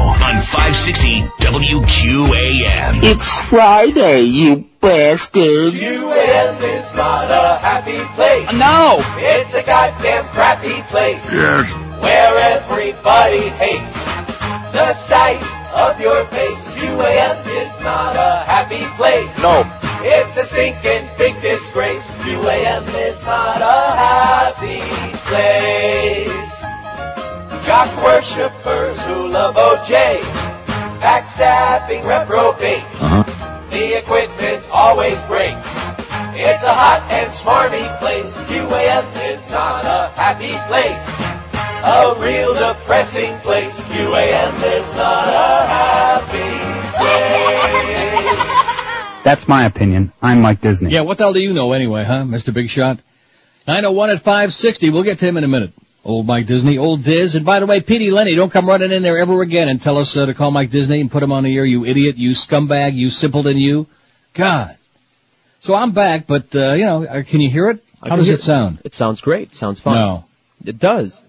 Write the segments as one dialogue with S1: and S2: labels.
S1: on 560 WQAM.
S2: It's Friday, you bastard.
S3: QAM is not a happy place.
S2: No!
S3: It's a goddamn crappy place.
S2: Yes.
S3: Where everybody hates the sight of your face. QAM is not a happy place.
S2: No.
S3: It's a stinking big disgrace. QAM is not a happy place. Jock worshippers who love OJ. Backstabbing reprobates. Uh-huh. The equipment always breaks. It's a hot and smarmy place. QAM is not a happy place. A real depressing place. QAM is not a happy place.
S4: That's my opinion. I'm Mike Disney.
S5: Yeah, what the hell do you know anyway, huh, Mr. Big Shot? 901 at 560. We'll get to him in a minute. Old Mike Disney, old Diz. And by the way, Petey Lenny, don't come running in there ever again and tell us uh, to call Mike Disney and put him on the air, you idiot, you scumbag, you simpleton, you. God. So I'm back, but, uh, you know, uh, can you hear it? How does it sound?
S6: It sounds great. Sounds fine.
S5: No.
S6: It does.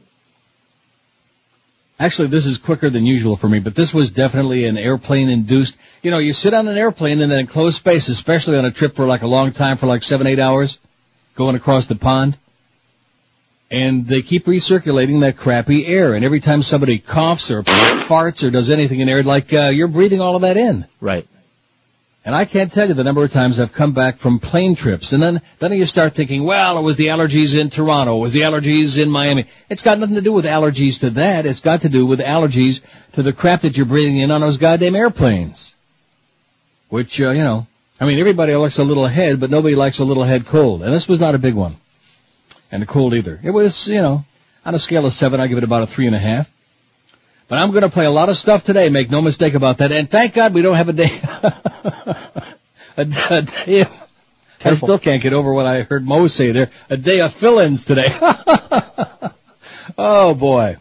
S5: Actually, this is quicker than usual for me, but this was definitely an airplane induced. You know, you sit on an airplane in an enclosed space, especially on a trip for like a long time, for like seven, eight hours, going across the pond, and they keep recirculating that crappy air. And every time somebody coughs or farts or does anything in there, like uh, you're breathing all of that in.
S6: Right.
S5: And I can't tell you the number of times I've come back from plane trips, and then then you start thinking, well, it was the allergies in Toronto, it was the allergies in Miami. It's got nothing to do with allergies to that. It's got to do with allergies to the crap that you're breathing in on those goddamn airplanes. Which, uh, you know, I mean, everybody likes a little head, but nobody likes a little head cold, and this was not a big one, and the cold either. It was, you know, on a scale of seven, I give it about a three and a half. But I'm going to play a lot of stuff today. Make no mistake about that. And thank God we don't have a day. a, a day. Of, I still can't get over what I heard Mo say there. A day of fill-ins today. oh boy,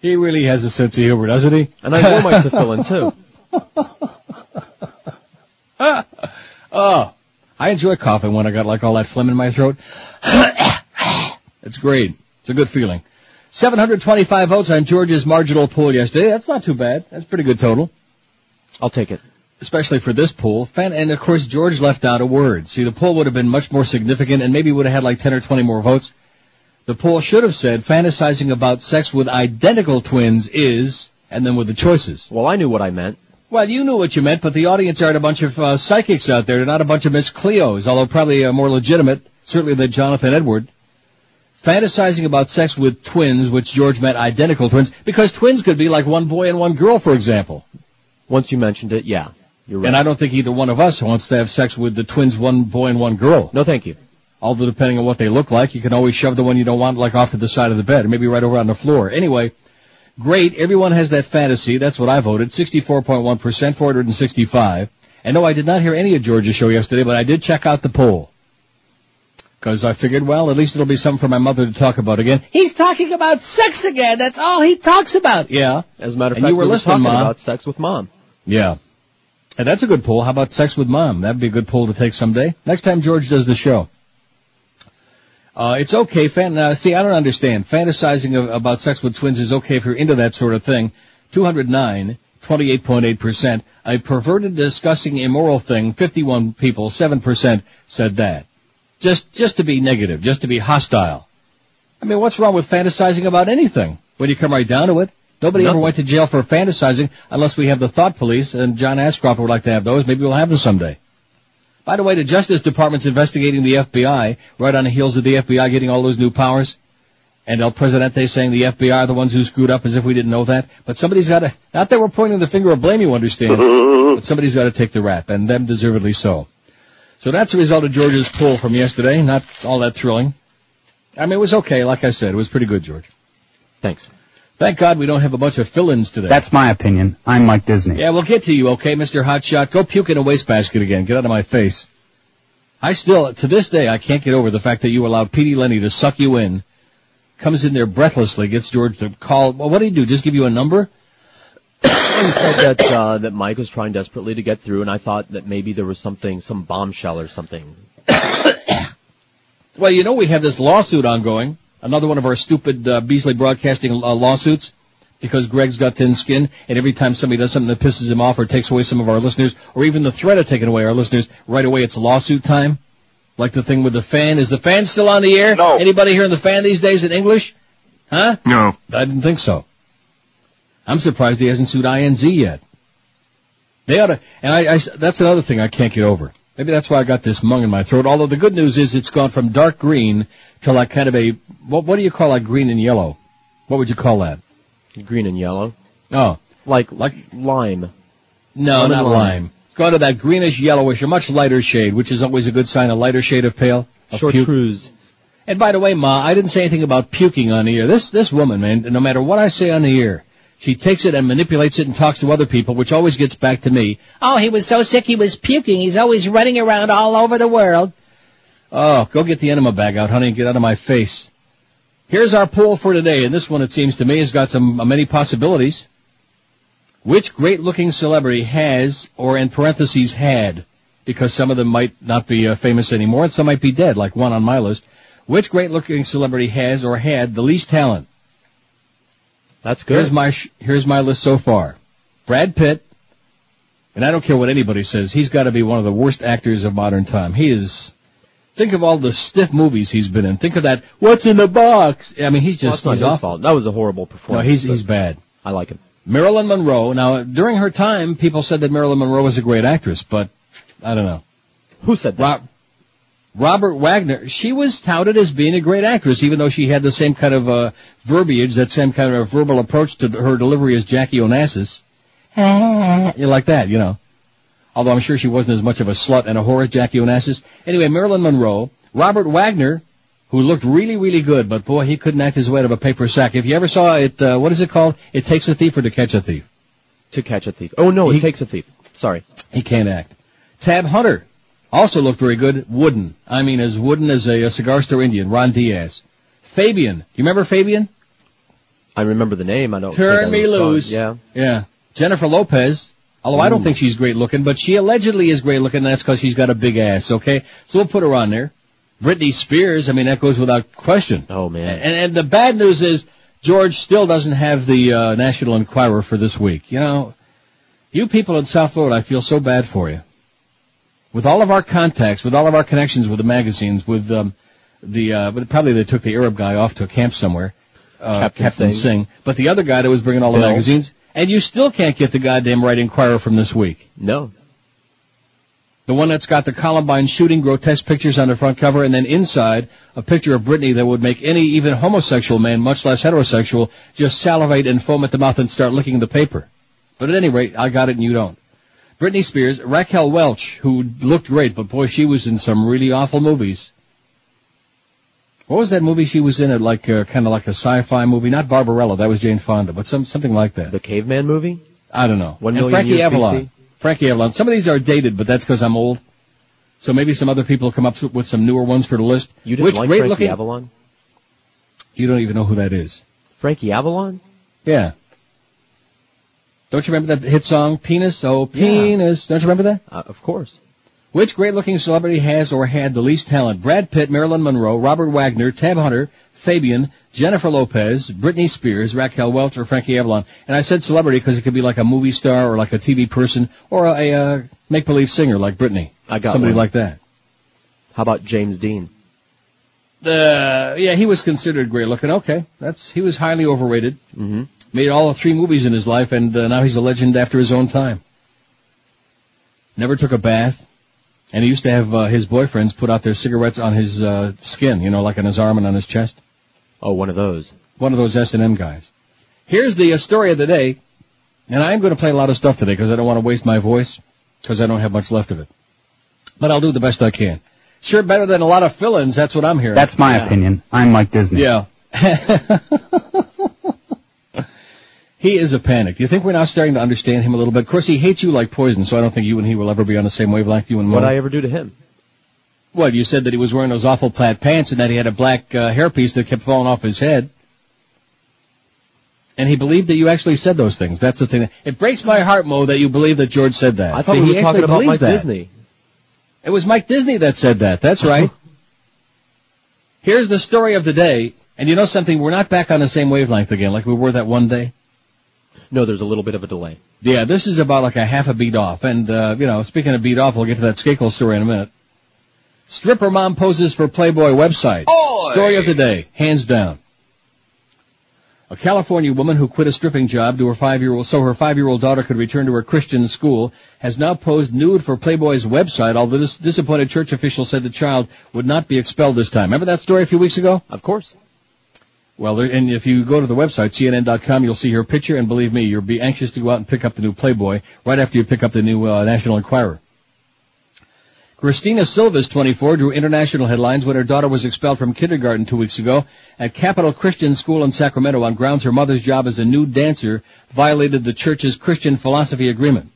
S5: he really has a sense of humor, doesn't he?
S6: And I will like to fill in too.
S5: oh, I enjoy coughing when I got like all that phlegm in my throat. It's great. It's a good feeling. 725 votes on George's marginal poll yesterday. That's not too bad. That's a pretty good total.
S6: I'll take it.
S5: Especially for this poll. And of course, George left out a word. See, the poll would have been much more significant and maybe would have had like 10 or 20 more votes. The poll should have said fantasizing about sex with identical twins is, and then with the choices.
S6: Well, I knew what I meant.
S5: Well, you knew what you meant, but the audience aren't a bunch of uh, psychics out there. They're not a bunch of Miss Cleos, although probably uh, more legitimate, certainly than Jonathan Edward. Fantasizing about sex with twins, which George meant identical twins, because twins could be like one boy and one girl, for example.
S6: Once you mentioned it, yeah. You're right.
S5: And I don't think either one of us wants to have sex with the twins, one boy and one girl.
S6: no, thank you.
S5: Although depending on what they look like, you can always shove the one you don't want like off to the side of the bed, or maybe right over on the floor. Anyway, great. Everyone has that fantasy. That's what I voted. 64.1%, 465. And no, I did not hear any of George's show yesterday, but I did check out the poll. Cause I figured, well, at least it'll be something for my mother to talk about again. He's talking about sex again. That's all he talks about. Yeah.
S6: As a matter of
S5: And
S6: fact,
S5: you were
S6: we were
S5: listening,
S6: talking
S5: Mom.
S6: about sex with mom.
S5: Yeah. And that's a good poll. How about sex with mom? That'd be a good poll to take someday. Next time George does the show. Uh, it's okay. Fan- uh, see, I don't understand. Fantasizing of, about sex with twins is okay if you're into that sort of thing. 209, 28.8%. A perverted discussing immoral thing, 51 people, 7% said that. Just, just to be negative, just to be hostile. I mean, what's wrong with fantasizing about anything? When you come right down to it, nobody ever went to jail for fantasizing unless we have the thought police, and John Ashcroft would like to have those. Maybe we'll have them someday. By the way, the Justice Department's investigating the FBI right on the heels of the FBI getting all those new powers. And El Presidente saying the FBI are the ones who screwed up as if we didn't know that. But somebody's got to, not that we're pointing the finger of blame, you understand, but somebody's got to take the rap, and them deservedly so. So that's the result of George's poll from yesterday. Not all that thrilling. I mean, it was okay. Like I said, it was pretty good, George.
S6: Thanks.
S5: Thank God we don't have a bunch of fill-ins today.
S4: That's my opinion. I'm Mike Disney.
S5: Yeah, we'll get to you, okay, Mr. Hotshot. Go puke in a wastebasket again. Get out of my face. I still, to this day, I can't get over the fact that you allowed Petey Lenny to suck you in. Comes in there breathlessly, gets George to call. Well, what did he do? Just give you a number?
S6: He said that uh, that Mike was trying desperately to get through, and I thought that maybe there was something, some bombshell or something.
S5: Well, you know we have this lawsuit ongoing. Another one of our stupid uh, Beasley Broadcasting uh, lawsuits. because Greg's got thin skin, and every time somebody does something that pisses him off or takes away some of our listeners, or even the threat of taking away our listeners, right away it's lawsuit time? Like the thing with the fan. Is the fan still on the air?
S2: No.
S5: Anybody hearing the fan these days in English? Huh?
S2: No.
S5: I didn't think so. I'm surprised he hasn't sued INZ yet. They ought to, and I, I, that's another thing I can't get over. Maybe that's why I got this mung in my throat. Although the good news is it's gone from dark green to like kind of a, what, what do you call like green and yellow? What would you call that?
S6: Green and yellow.
S5: Oh,
S6: Like,
S5: Like-
S6: lime.
S5: no,
S6: Lemon
S5: not
S6: lime.
S5: lime. It's gone to that greenish yellowish, a much lighter shade, which is always a good sign, a lighter shade of pale. of puke.
S6: Chartreuse.
S5: And by the way, Ma, I didn't say anything about puking on the air. This this woman, man, no matter what I say on the air, she takes it and manipulates it and talks to other people, which always gets back to me.
S7: Oh, he was so sick he was puking. He's always running around all over the world.
S5: Oh, go get the enema bag out, honey, and get out of my face. Here's our poll for today, and this one, it seems to me, has got some uh, many possibilities. Which great-looking celebrity has, or in parentheses, had, because some of them might not be uh, famous anymore, and some might be dead, like one on my list. Which great-looking celebrity has or had the least talent?
S6: That's good.
S5: Here's my sh- here's my list so far. Brad Pitt, and I don't care what anybody says, he's got to be one of the worst actors of modern time. He is. Think of all the stiff movies he's been in. Think of that. What's in the box? I mean, he's
S6: Well,
S5: just
S6: not
S5: he's awful.
S6: fault. That was a horrible performance.
S5: No,
S6: he's
S5: he's bad.
S6: I like him.
S5: Marilyn Monroe. Now, during her time, people said that Marilyn Monroe was a great actress, but I don't know.
S6: Who said that?
S5: Rob, Robert Wagner, she was touted as being a great actress, even though she had the same kind of uh, verbiage, that same kind of verbal approach to her delivery as Jackie Onassis. you like that, you know. Although I'm sure she wasn't as much of a slut and a whore as Jackie Onassis. Anyway, Marilyn Monroe, Robert Wagner, who looked really, really good, but boy, he couldn't act his way out of a paper sack. If you ever saw it, uh, what is it called? It Takes a Thief or To Catch a Thief.
S6: To catch a thief. Oh no, it takes a thief. Sorry.
S5: He can't act. Tab Hunter also looked very good. Wooden. I mean, as wooden as a, a cigar store Indian. Ron Diaz. Fabian. Do you remember Fabian?
S6: I remember the name. I don't.
S5: Turn me loose.
S6: Yeah.
S5: Yeah. Jennifer Lopez. Although I don't think she's great looking, but she allegedly is great looking. And that's because she's got a big ass. Okay, so we'll put her on there. Britney Spears. I mean, that goes without question.
S6: Oh man.
S5: And, and the bad news is George still doesn't have the uh, National Enquirer for this week. You know, you people in South Florida, I feel so bad for you. With all of our contacts, with all of our connections with the magazines, with um, the uh, but probably they took the Arab guy off to a camp somewhere, uh,
S6: Captain
S5: Captain
S6: Singh.
S5: Singh. But the other guy that was bringing all the
S6: Bill.
S5: magazines, and you still can't get the goddamn right inquirer from this week.
S6: No.
S5: The one that's got the Columbine shooting grotesque pictures on the front cover and then inside a picture of Britney that would make any even homosexual man, much less heterosexual, just salivate and foam at the mouth and start licking the paper. But at any rate, I got it and you don't. Britney Spears, Raquel Welch, who looked great, but boy, she was in some really awful movies. What was that movie she was in? It like uh, kind of like a sci-fi movie, not Barbarella, that was Jane Fonda, but some something like that.
S6: The caveman movie.
S5: I don't know.
S6: One
S5: and
S6: million
S5: Frankie Avalon. Frankie Avalon. Some of these are dated, but that's because I'm old. So maybe some other people come up with some newer ones for the list.
S6: You didn't
S5: Which
S6: like Frankie
S5: looking?
S6: Avalon?
S5: You don't even know who that is.
S6: Frankie Avalon?
S5: Yeah. Don't you remember that hit song, Penis? Oh,
S6: Yeah.
S5: penis. Don't you remember that?
S6: Uh, of course.
S5: Which great looking celebrity has or had the least talent? Brad Pitt, Marilyn Monroe, Robert Wagner, Tab Hunter, Fabian, Jennifer Lopez, Britney Spears, Raquel Welch, or Frankie Avalon. And I said celebrity because it could be like a movie star or like a TV person or a, a uh, make-believe singer like Britney.
S6: I got
S5: Somebody
S6: one.
S5: like that.
S6: How about James Dean?
S5: Uh, yeah, he was considered great looking. Okay, that's he was highly overrated.
S6: Mm-hmm.
S5: Made all three movies in his life, and uh, now he's a legend after his own time. Never took a bath, and he used to have uh, his boyfriends put out their cigarettes on his uh, skin, you know, like on his arm and on his chest.
S6: Oh, one of those.
S5: One of those S and M guys. Here's the uh, story of the day, and I'm going to play a lot of stuff today because I don't want to waste my voice because I don't have much left of it. But I'll do the best I can. Sure, better than a lot of fill-ins. That's what I'm hearing.
S4: That's my
S5: Yeah.
S4: opinion. I'm Mike Disney.
S5: Yeah. he is a panic. Do you think we're now starting to understand him a little bit? Of course, he hates you like poison, so I don't think you and he will ever be on the same wavelength. You and
S6: What. I ever do to him?
S5: Well, you said that he was wearing those awful plaid pants and that he had a black uh, hairpiece that kept falling off his head. And he believed that you actually said those things. That's the thing. It breaks my heart, Mo, that you believe that George said that.
S6: I thought
S5: See,
S6: we
S5: he
S6: were talking
S5: actually
S6: about Mike
S5: that.
S6: Disney.
S5: It was Mike Disney that said that. That's right. Here's the story of the day. And you know something? We're not back on the same wavelength again like we were that one day.
S6: No, there's a little bit of a delay.
S5: Yeah, this is about like a half a beat off. And, uh, you know, speaking of beat off, we'll get to that Skakel story in a minute. Stripper mom poses for Playboy website. Story of the day, hands down. A California woman who quit a stripping job to her five-year-old, so her five-year-old daughter could return to her Christian school, has now posed nude for Playboy's website, although this disappointed church official said the child would not be expelled this time. Remember that story a few weeks ago?
S6: Of course.
S5: Well, there, and if you go to the website, CNN.com, you'll see her picture, and believe me, you'll be anxious to go out and pick up the new Playboy right after you pick up the new uh, National Enquirer. Christina Silva's 24 drew international headlines when her daughter was expelled from kindergarten two weeks ago at Capital Christian School in Sacramento on grounds her mother's job as a nude dancer violated the church's Christian philosophy agreement.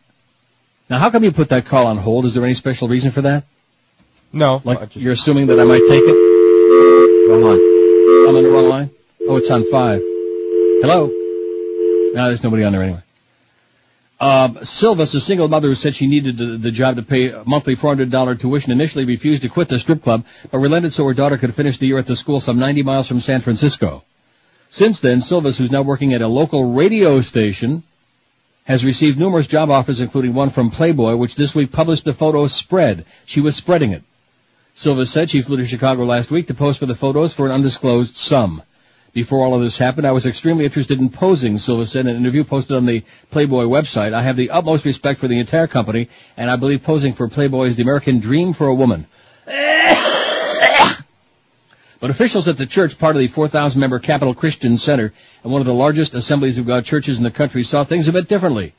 S5: Now, how come you put that call on hold? Is there any special reason for that?
S8: No.
S5: Like
S8: just-
S5: you're assuming that I might take it?
S6: Wrong line.
S5: I'm on the wrong line? Oh, it's on five. Hello? No, there's nobody on there anyway. Uh, Silva's a single mother who said she needed the, the job to pay monthly $400 tuition, initially refused to quit the strip club, but relented so her daughter could finish the year at the school some 90 miles from San Francisco. Since then, Silva's, who's now working at a local radio station, has received numerous job offers, including one from Playboy, which this week published the photo spread. She was spreading it. Silva said she flew to Chicago last week to pose for the photos for an undisclosed sum. Before all of this happened, I was extremely interested in posing, Silva said in an interview posted on the Playboy website. I have the utmost respect for the entire company, and I believe posing for Playboy is the American dream for a woman. But officials at the church, part of the 4,000 member Capital Christian Center and one of the largest assemblies of God churches in the country, saw things a bit differently.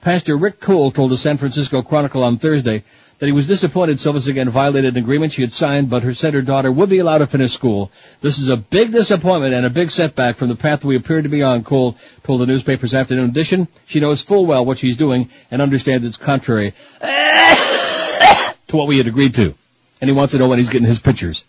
S5: Pastor Rick Cole told the San Francisco Chronicle on Thursday that he was disappointed Silvas again violated an agreement she had signed, but her said her daughter would be allowed to finish school. This is a big disappointment and a big setback from the path we appear to be on, Cole told the newspaper's afternoon edition. She knows full well what she's doing and understands it's contrary to what we had agreed to. And he wants to know when he's getting his pictures.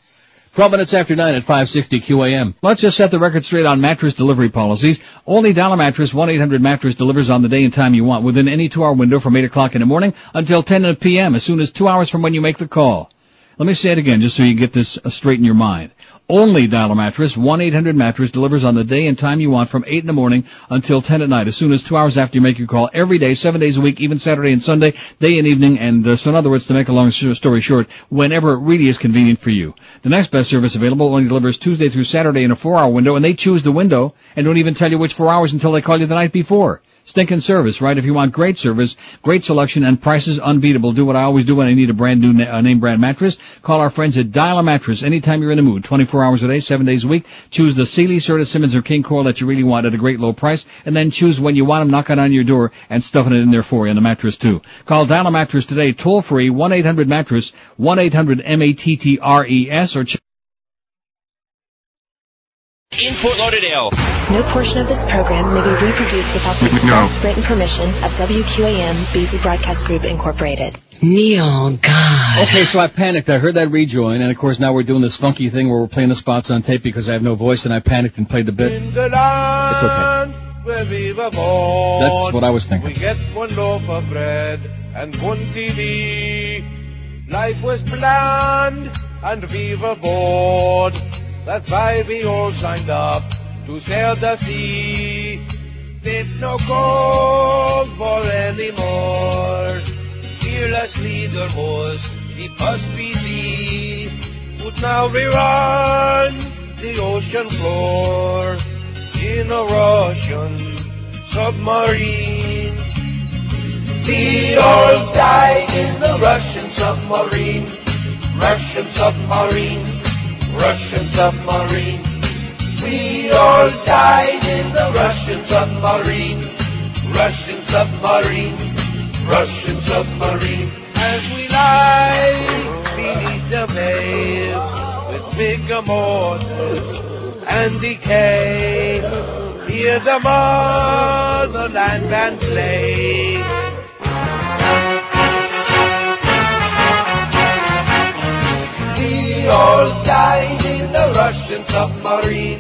S5: 12 minutes after 9 at 560 QAM. Let's just set the record straight on mattress delivery policies. Only Dial a Mattress 1-800-Mattress delivers on the day and time you want within any two-hour window from 8 o'clock in the morning until 10 p.m. as soon as two hours from when you make the call. Let me say it again just so you get this uh, straight in your mind. Only Dial a Mattress 1-800-Mattress delivers on the day and time you want from 8 in the morning until 10 at night as soon as two hours after you make your call every day, seven days a week, even Saturday and Sunday, day and evening, and uh, so in other words, to make a long story short, whenever it really is convenient for you. The next best service available only delivers Tuesday through Saturday in a four-hour window, and they choose the window and don't even tell you which four hours until they call you the night before. Stinking service, right? If you want great service, great selection, and prices unbeatable, do what I always do when I need a brand new na- uh, name brand mattress. Call our friends at Dial a Mattress anytime you're in the mood. 24 hours a day, 7 days a week. Choose the Sealy, Serta, Simmons, or King Koil that you really want at a great low price, and then choose when you want them, knock it on your door, and stuffing it in there for you, and the mattress too. Call Dial a Mattress today, toll free, 1-800-Mattress, 1-800-M-A-T-T-R-E-S, or check
S1: In Fort Lauderdale.
S9: No portion of this program may be reproduced without the express written permission of WQAM Beasley Broadcast Group Incorporated.
S7: Neil, God.
S5: Okay, so I panicked. I heard that rejoin, and of course now we're doing this funky thing where we're playing the spots on tape because I have no voice, and I panicked and played the bit.
S3: In the land where we were born.
S5: That's what I was thinking.
S3: We get one loaf of bread and one TV. Life was bland and we were bored. That's why we all signed up to sail the sea. There's no gold for anymore. Fearless leader was keep us busy. But now we run the ocean floor in a Russian submarine. We all died in the Russian submarine. Russian submarine. Russian submarine. We all died in the Russian submarine. Russian submarine. Russian submarine. As we lie beneath the waves with bigger mortars and decay. Hear the motherland band play. We all died in the Russian submarine.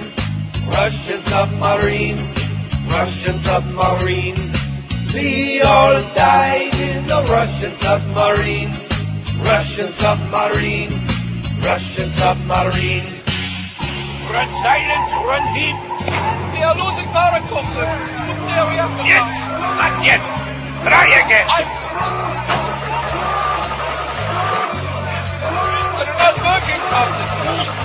S3: Russian submarine. Russian submarine. We all died in the Russian submarine. Russian submarine. Russian submarine. Run silent, run deep. We are losing power contact.
S1: Yet, not yet. Try again.
S3: They're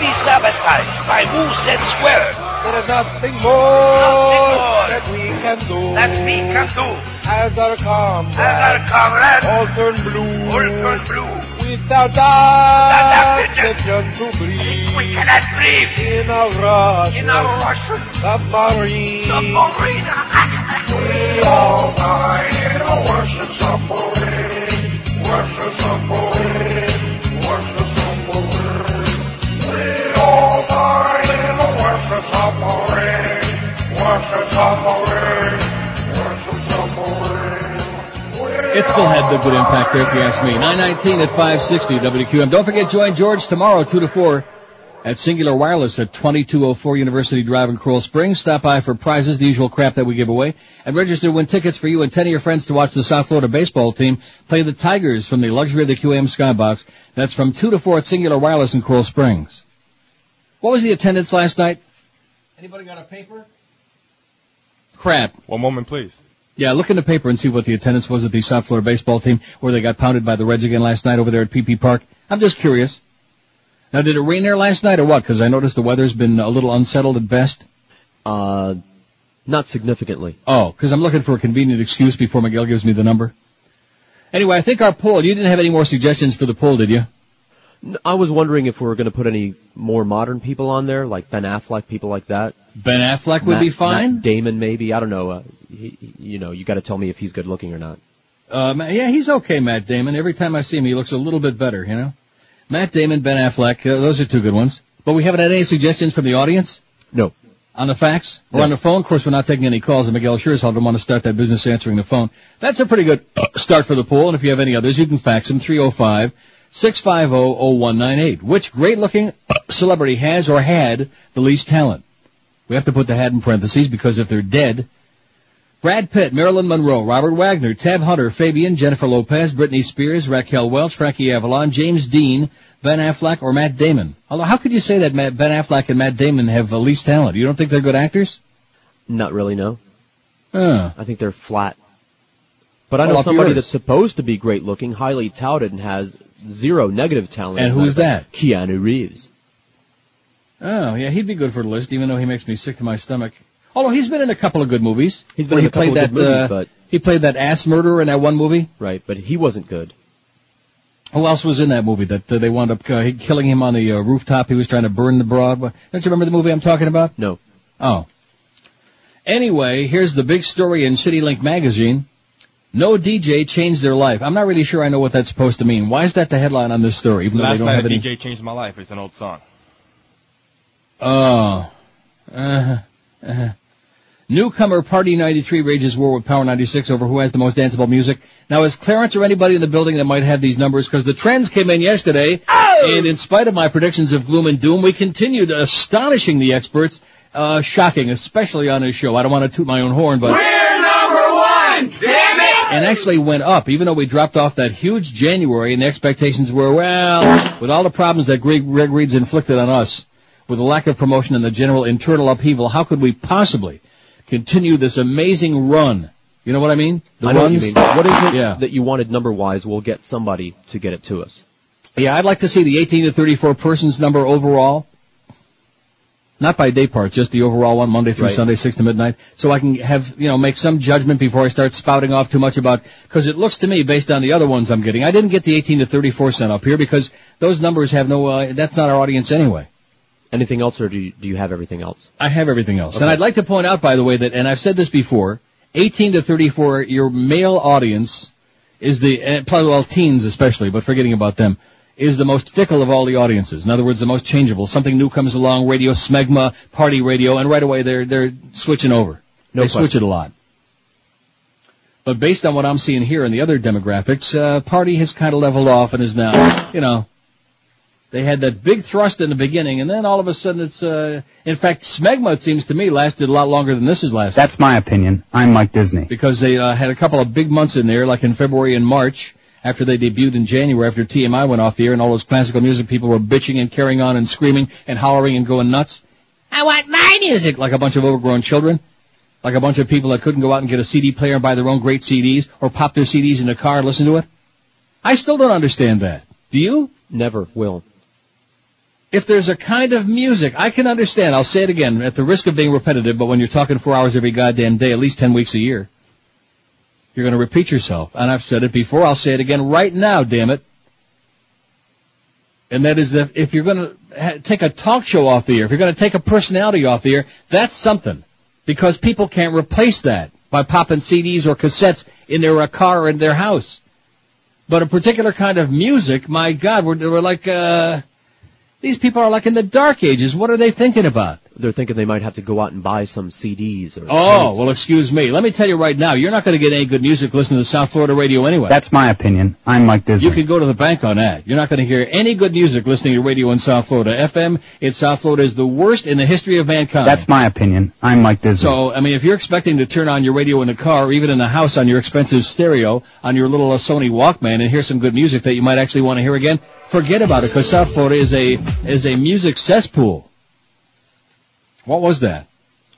S1: be sabotaged by who said swear
S3: There is nothing more,
S1: Nothing more.
S3: that we can do.
S1: that we can do
S3: As our comrades
S1: as our comrades
S3: all turn blue.
S1: all turn blue.
S3: Without oxygen to breathe.
S1: We cannot breathe
S3: In a rush
S1: in our Russian
S3: submarine.
S1: submarine.
S3: We all die in a Russian submarine. Russian submarine. Russian submarine. Russian submarine.
S5: It still had the good impact there, if you ask me. 919 at 560 WQM. Don't forget, join George tomorrow, 2 to 4, at Cingular Wireless at 2204 University Drive in Coral Springs. Stop by for prizes, the usual crap that we give away, and register to win tickets for you and 10 of your friends to watch the South Florida baseball team play the Tigers from the luxury of the QAM Skybox. That's from 2 to 4 at Cingular Wireless in Coral Springs. What was the attendance last night? Anybody got a paper? Crap.
S8: One moment, please.
S5: Yeah, look in the paper and see what the attendance was at the South Florida baseball team where they got pounded by the Reds again last night over there at PP Park. I'm just curious. Now, did it rain there last night or what? Because I noticed the weather's been a little unsettled at best.
S6: Uh, not significantly.
S5: Oh, because I'm looking for a convenient excuse before Miguel gives me the number. Anyway, I think our poll, you didn't have any more suggestions for the poll, did you?
S6: I was wondering if we were going to put any more modern people on there, like Ben Affleck, people like that.
S5: Ben Affleck would
S6: Matt-
S5: be fine.
S6: Matt Damon, maybe. I don't know. Uh, he, you know, you got to tell me if he's good looking or not.
S5: Um, yeah, he's okay, Matt Damon. Every time I see him, he looks a little bit better, you know? Matt Damon, Ben Affleck, uh, those are two good ones. But we haven't had any suggestions from the audience?
S6: No.
S5: On the fax? Or
S6: No.
S5: on the phone? Of course, we're not taking any calls, and Miguel sure as hell don't want to start that business answering the phone. That's a pretty good start for the poll, and if you have any others, you can fax them 305-650-0198. Which great-looking uh, celebrity has or had the least talent? We have to put the had in parentheses because if they're dead, Brad Pitt, Marilyn Monroe, Robert Wagner, Tab Hunter, Fabian, Jennifer Lopez, Britney Spears, Raquel Welch, Frankie Avalon, James Dean, Ben Affleck, or Matt Damon. Although, how could you say that Ben Affleck and Matt Damon have the least talent? You don't think they're good actors?
S6: Not really, no.
S5: Uh,
S6: I think they're flat. But I know
S5: up
S6: somebody that's supposed to be great looking, highly touted, and has zero negative talent.
S5: And who's
S6: matter of fact,
S5: that?
S6: Keanu Reeves.
S5: Oh, yeah, he'd be good for the list, even though he makes me sick to my stomach. Although he's been in a couple of good movies.
S6: He's been
S5: Where
S6: in
S5: he
S6: a couple
S5: played
S6: of
S5: that,
S6: good movies,
S5: uh,
S6: but
S5: he played that ass murderer in that one movie.
S6: right, but he wasn't good.
S5: Who else was in that movie that uh, they wound up uh, killing him on the uh, rooftop? He was trying to burn the broad. Don't you remember the movie I'm talking about?
S6: No.
S5: Oh. Anyway, here's the big story in CityLink magazine. No DJ changed their life. I'm not really sure I know what that's supposed to mean. Why is that the headline on this story, even though
S8: Last
S5: they don't
S8: night
S5: have
S8: a
S5: any?
S8: DJ changed my life. It's an old song.
S5: Oh. Uh, uh. Newcomer Party 93 rages war with Power 96 over who has the most danceable music. Now, is Clarence or anybody in the building that might have these numbers? Because the trends came in yesterday, and in spite of my predictions of gloom and doom, we continued astonishing the experts. Uh, shocking, especially on this show. I don't want to toot my own horn, but...
S3: We're number one! Damn it!
S5: and actually went up, even though we dropped off that huge January and the expectations were, well, with all the problems that Greg, Greg Reed's inflicted on us, with the lack of promotion and the general internal upheaval, how could we possibly continue this amazing run? You know what I mean? The
S6: I know what you mean. What is it
S5: Yeah.
S6: that you wanted number wise? We'll get somebody to get it to us.
S5: Yeah, I'd like to see the 18 to 34 persons number overall. Not by day part, just the overall one, Monday through
S6: Right.
S5: Sunday, 6 to midnight. So I can have, you know, make some judgment before I start spouting off too much about, cause it looks to me, based on the other ones I'm getting, I didn't get the 18 to 34 sent up here because those numbers have no, uh, that's not our audience anyway.
S6: Anything else, or do you, do you have everything else?
S5: I have everything else. And I'd like to point out, by the way, that, and I've said this before, 18 to 34, your male audience is the, and probably well, teens especially, but forgetting about them, is the most fickle of all the audiences. In other words, the most changeable. Something new comes along, radio, smegma, party radio, and right away they're, they're switching over.
S6: No
S5: they switch it a lot. But based on what I'm seeing here and the other demographics, uh, party has kind of leveled off and is now, you know, they had that big thrust in the beginning, and then all of a sudden it's, uh, in fact, Smegma, it seems to me, lasted a lot longer than this has lasted.
S4: That's my opinion. I'm Mike Disney.
S5: Because they uh, had a couple of big months in there, like in February and March, after they debuted in January, after TMI went off the air, and all those classical music people were bitching and carrying on and screaming and hollering and going nuts. I want my music, like a bunch of overgrown children. Like a bunch of people that couldn't go out and get a CD player and buy their own great CDs or pop their CDs in the car and listen to it? I still don't understand that. Do you?
S6: Never will.
S5: If there's a kind of music, I can understand. I'll say it again at the risk of being repetitive, but when you're talking four hours every goddamn day, at least ten weeks a year, you're going to repeat yourself. And I've said it before. I'll say it again right now, damn it. And that is that if you're going to take a talk show off the air, if you're going to take a personality off the air, that's something. Because people can't replace that by popping CDs or cassettes in their uh, car or in their house. But a particular kind of music, my God, we're, we're like, uh, these people are like in the dark ages. What are they thinking about?
S6: They're thinking they might have to go out and buy some CDs or.
S5: Oh,
S6: tapes.
S5: well, excuse me. Let me tell you right now, you're not going to get any good music listening to South Florida radio anyway.
S4: That's my opinion. I'm Mike Disney.
S5: You can go to the bank on that. You're not going to hear any good music listening to radio in South Florida. FM in South Florida is the worst in the history of mankind.
S4: That's my opinion. I'm Mike Disney.
S5: So, I mean, if you're expecting to turn on your radio in the car or even in the house on your expensive stereo, on your little uh, Sony Walkman and hear some good music that you might actually want to hear again, forget about it because South Florida is a, is a music cesspool. What was that?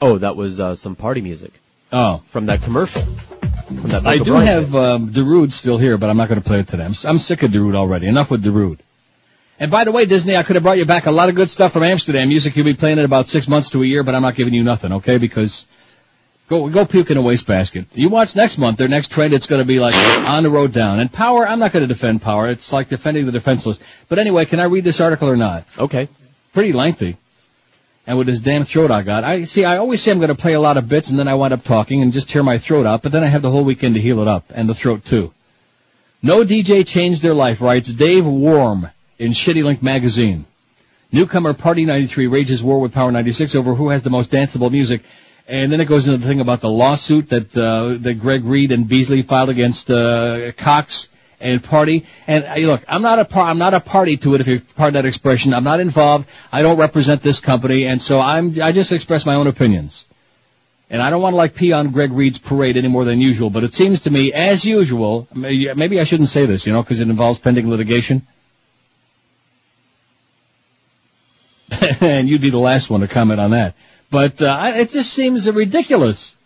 S6: Oh, that was uh, some party music
S5: Oh.
S6: from that commercial. From that
S5: I do
S6: Bryan
S5: have um, Darude still here, but I'm not going to play it today. I'm, I'm sick of Darude already. Enough with Darude. And by the way, Disney, I could have brought you back a lot of good stuff from Amsterdam. Music you'll be playing in about six months to a year, but I'm not giving you nothing, okay? Because go go puke in a wastebasket. You watch next month, their next trend, it's going to be like on the road down. And power, I'm not going to defend power. It's like defending the defenseless. But anyway, can I read this article or not?
S6: Okay.
S5: Pretty lengthy. And with this damn throat I got, I see. I always say I'm going to play a lot of bits, and then I wind up talking and just tear my throat out. But then I have the whole weekend to heal it up, and the throat too. No DJ changed their life, writes Dave Warm in Shitty Link magazine. Newcomer Party 93 rages war with Power 96 over who has the most danceable music. And then it goes into the thing about the lawsuit that uh, that Greg Reed and Beasley filed against uh, Cox and Party. And uh, look, I'm not a par- I'm not a party to it. If you pardon that expression, I'm not involved. I don't represent this company, and so I'm I just express my own opinions. And I don't want to like pee on Greg Reed's parade any more than usual, but it seems to me, as usual, maybe I shouldn't say this, you know, because it involves pending litigation. and you'd be the last one to comment on that. But uh, it just seems ridiculous.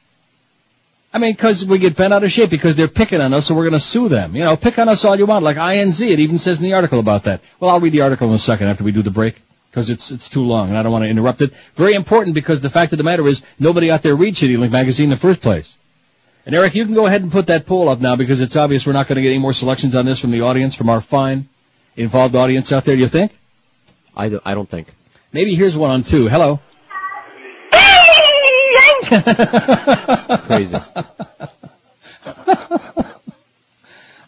S5: I mean, because we get bent out of shape because they're picking on us, so we're going to sue them. You know, pick on us all you want, like INZ. It even says in the article about that. Well, I'll read the article in a second after we do the break because it's it's too long and I don't want to interrupt it. Very important because the fact of the matter is nobody out there reads Shitty Link magazine in the first place. And Eric, you can go ahead and put that poll up now because it's obvious we're not going to get any more selections on this from the audience, from our fine, involved audience out there. Do you think?
S6: I, do- I don't think.
S5: Maybe here's one on two. Hello.
S6: Crazy.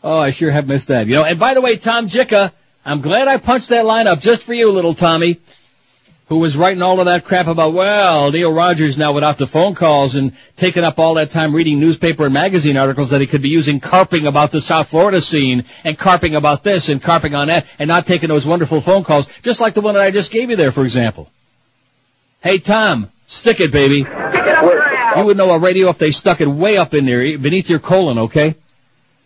S5: Oh, I sure have missed that. You know, and by the way, Tom Jicha, I'm glad I punched that line up just for you, little Tommy, who was writing all of that crap about, well, Neil Rogers now without the phone calls and taking up all that time reading newspaper and magazine articles that he could be using carping about the South Florida scene and carping about this and carping on that and not taking those wonderful phone calls, just like the one that I just gave you there, for example. Hey, Tom, stick it, baby. You would know a radio if they stuck it way up in there, beneath your colon, okay?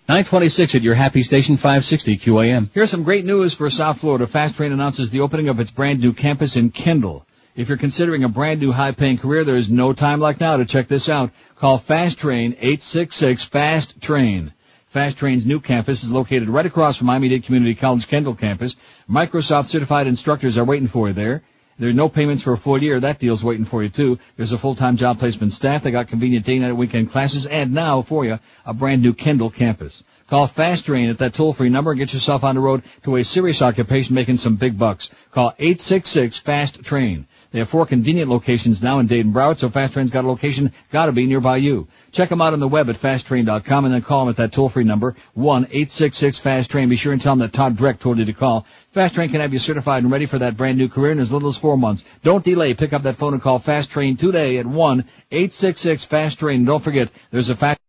S5: 926 at your happy station 560 QAM. Here's some great news for South Florida. Fast Train announces the opening of its brand new campus in Kendall. If you're considering a brand new high paying career, there is no time like now to check this out. Call Fast Train 866 Fast Train. Fast Train's new campus is located right across from Miami-Dade Community College Kendall campus. Microsoft certified instructors are waiting for you there. There are no payments for a full year. That deal's waiting for you too. There's a full-time job placement staff. They got convenient day, night, weekend classes. And now for you, a brand new Kendall campus. Call Fast Train at that toll-free number and get yourself on the road to a serious occupation making some big bucks. Call 866-FAST-TRAIN. They have four convenient locations now in Dayton Broward, so Fast Train's got a location gotta be nearby you. Check them out on the web at fasttrain.com and then call them at that toll-free number, 1-866-FAST-TRAIN. Be sure and tell them that Todd Dreck told you to call. Fast Train can have you certified and ready for that brand new career in as little as four months. Don't delay. Pick up that phone and call Fast Train today at 1-866-FAST-TRAIN. Don't forget, there's a fact.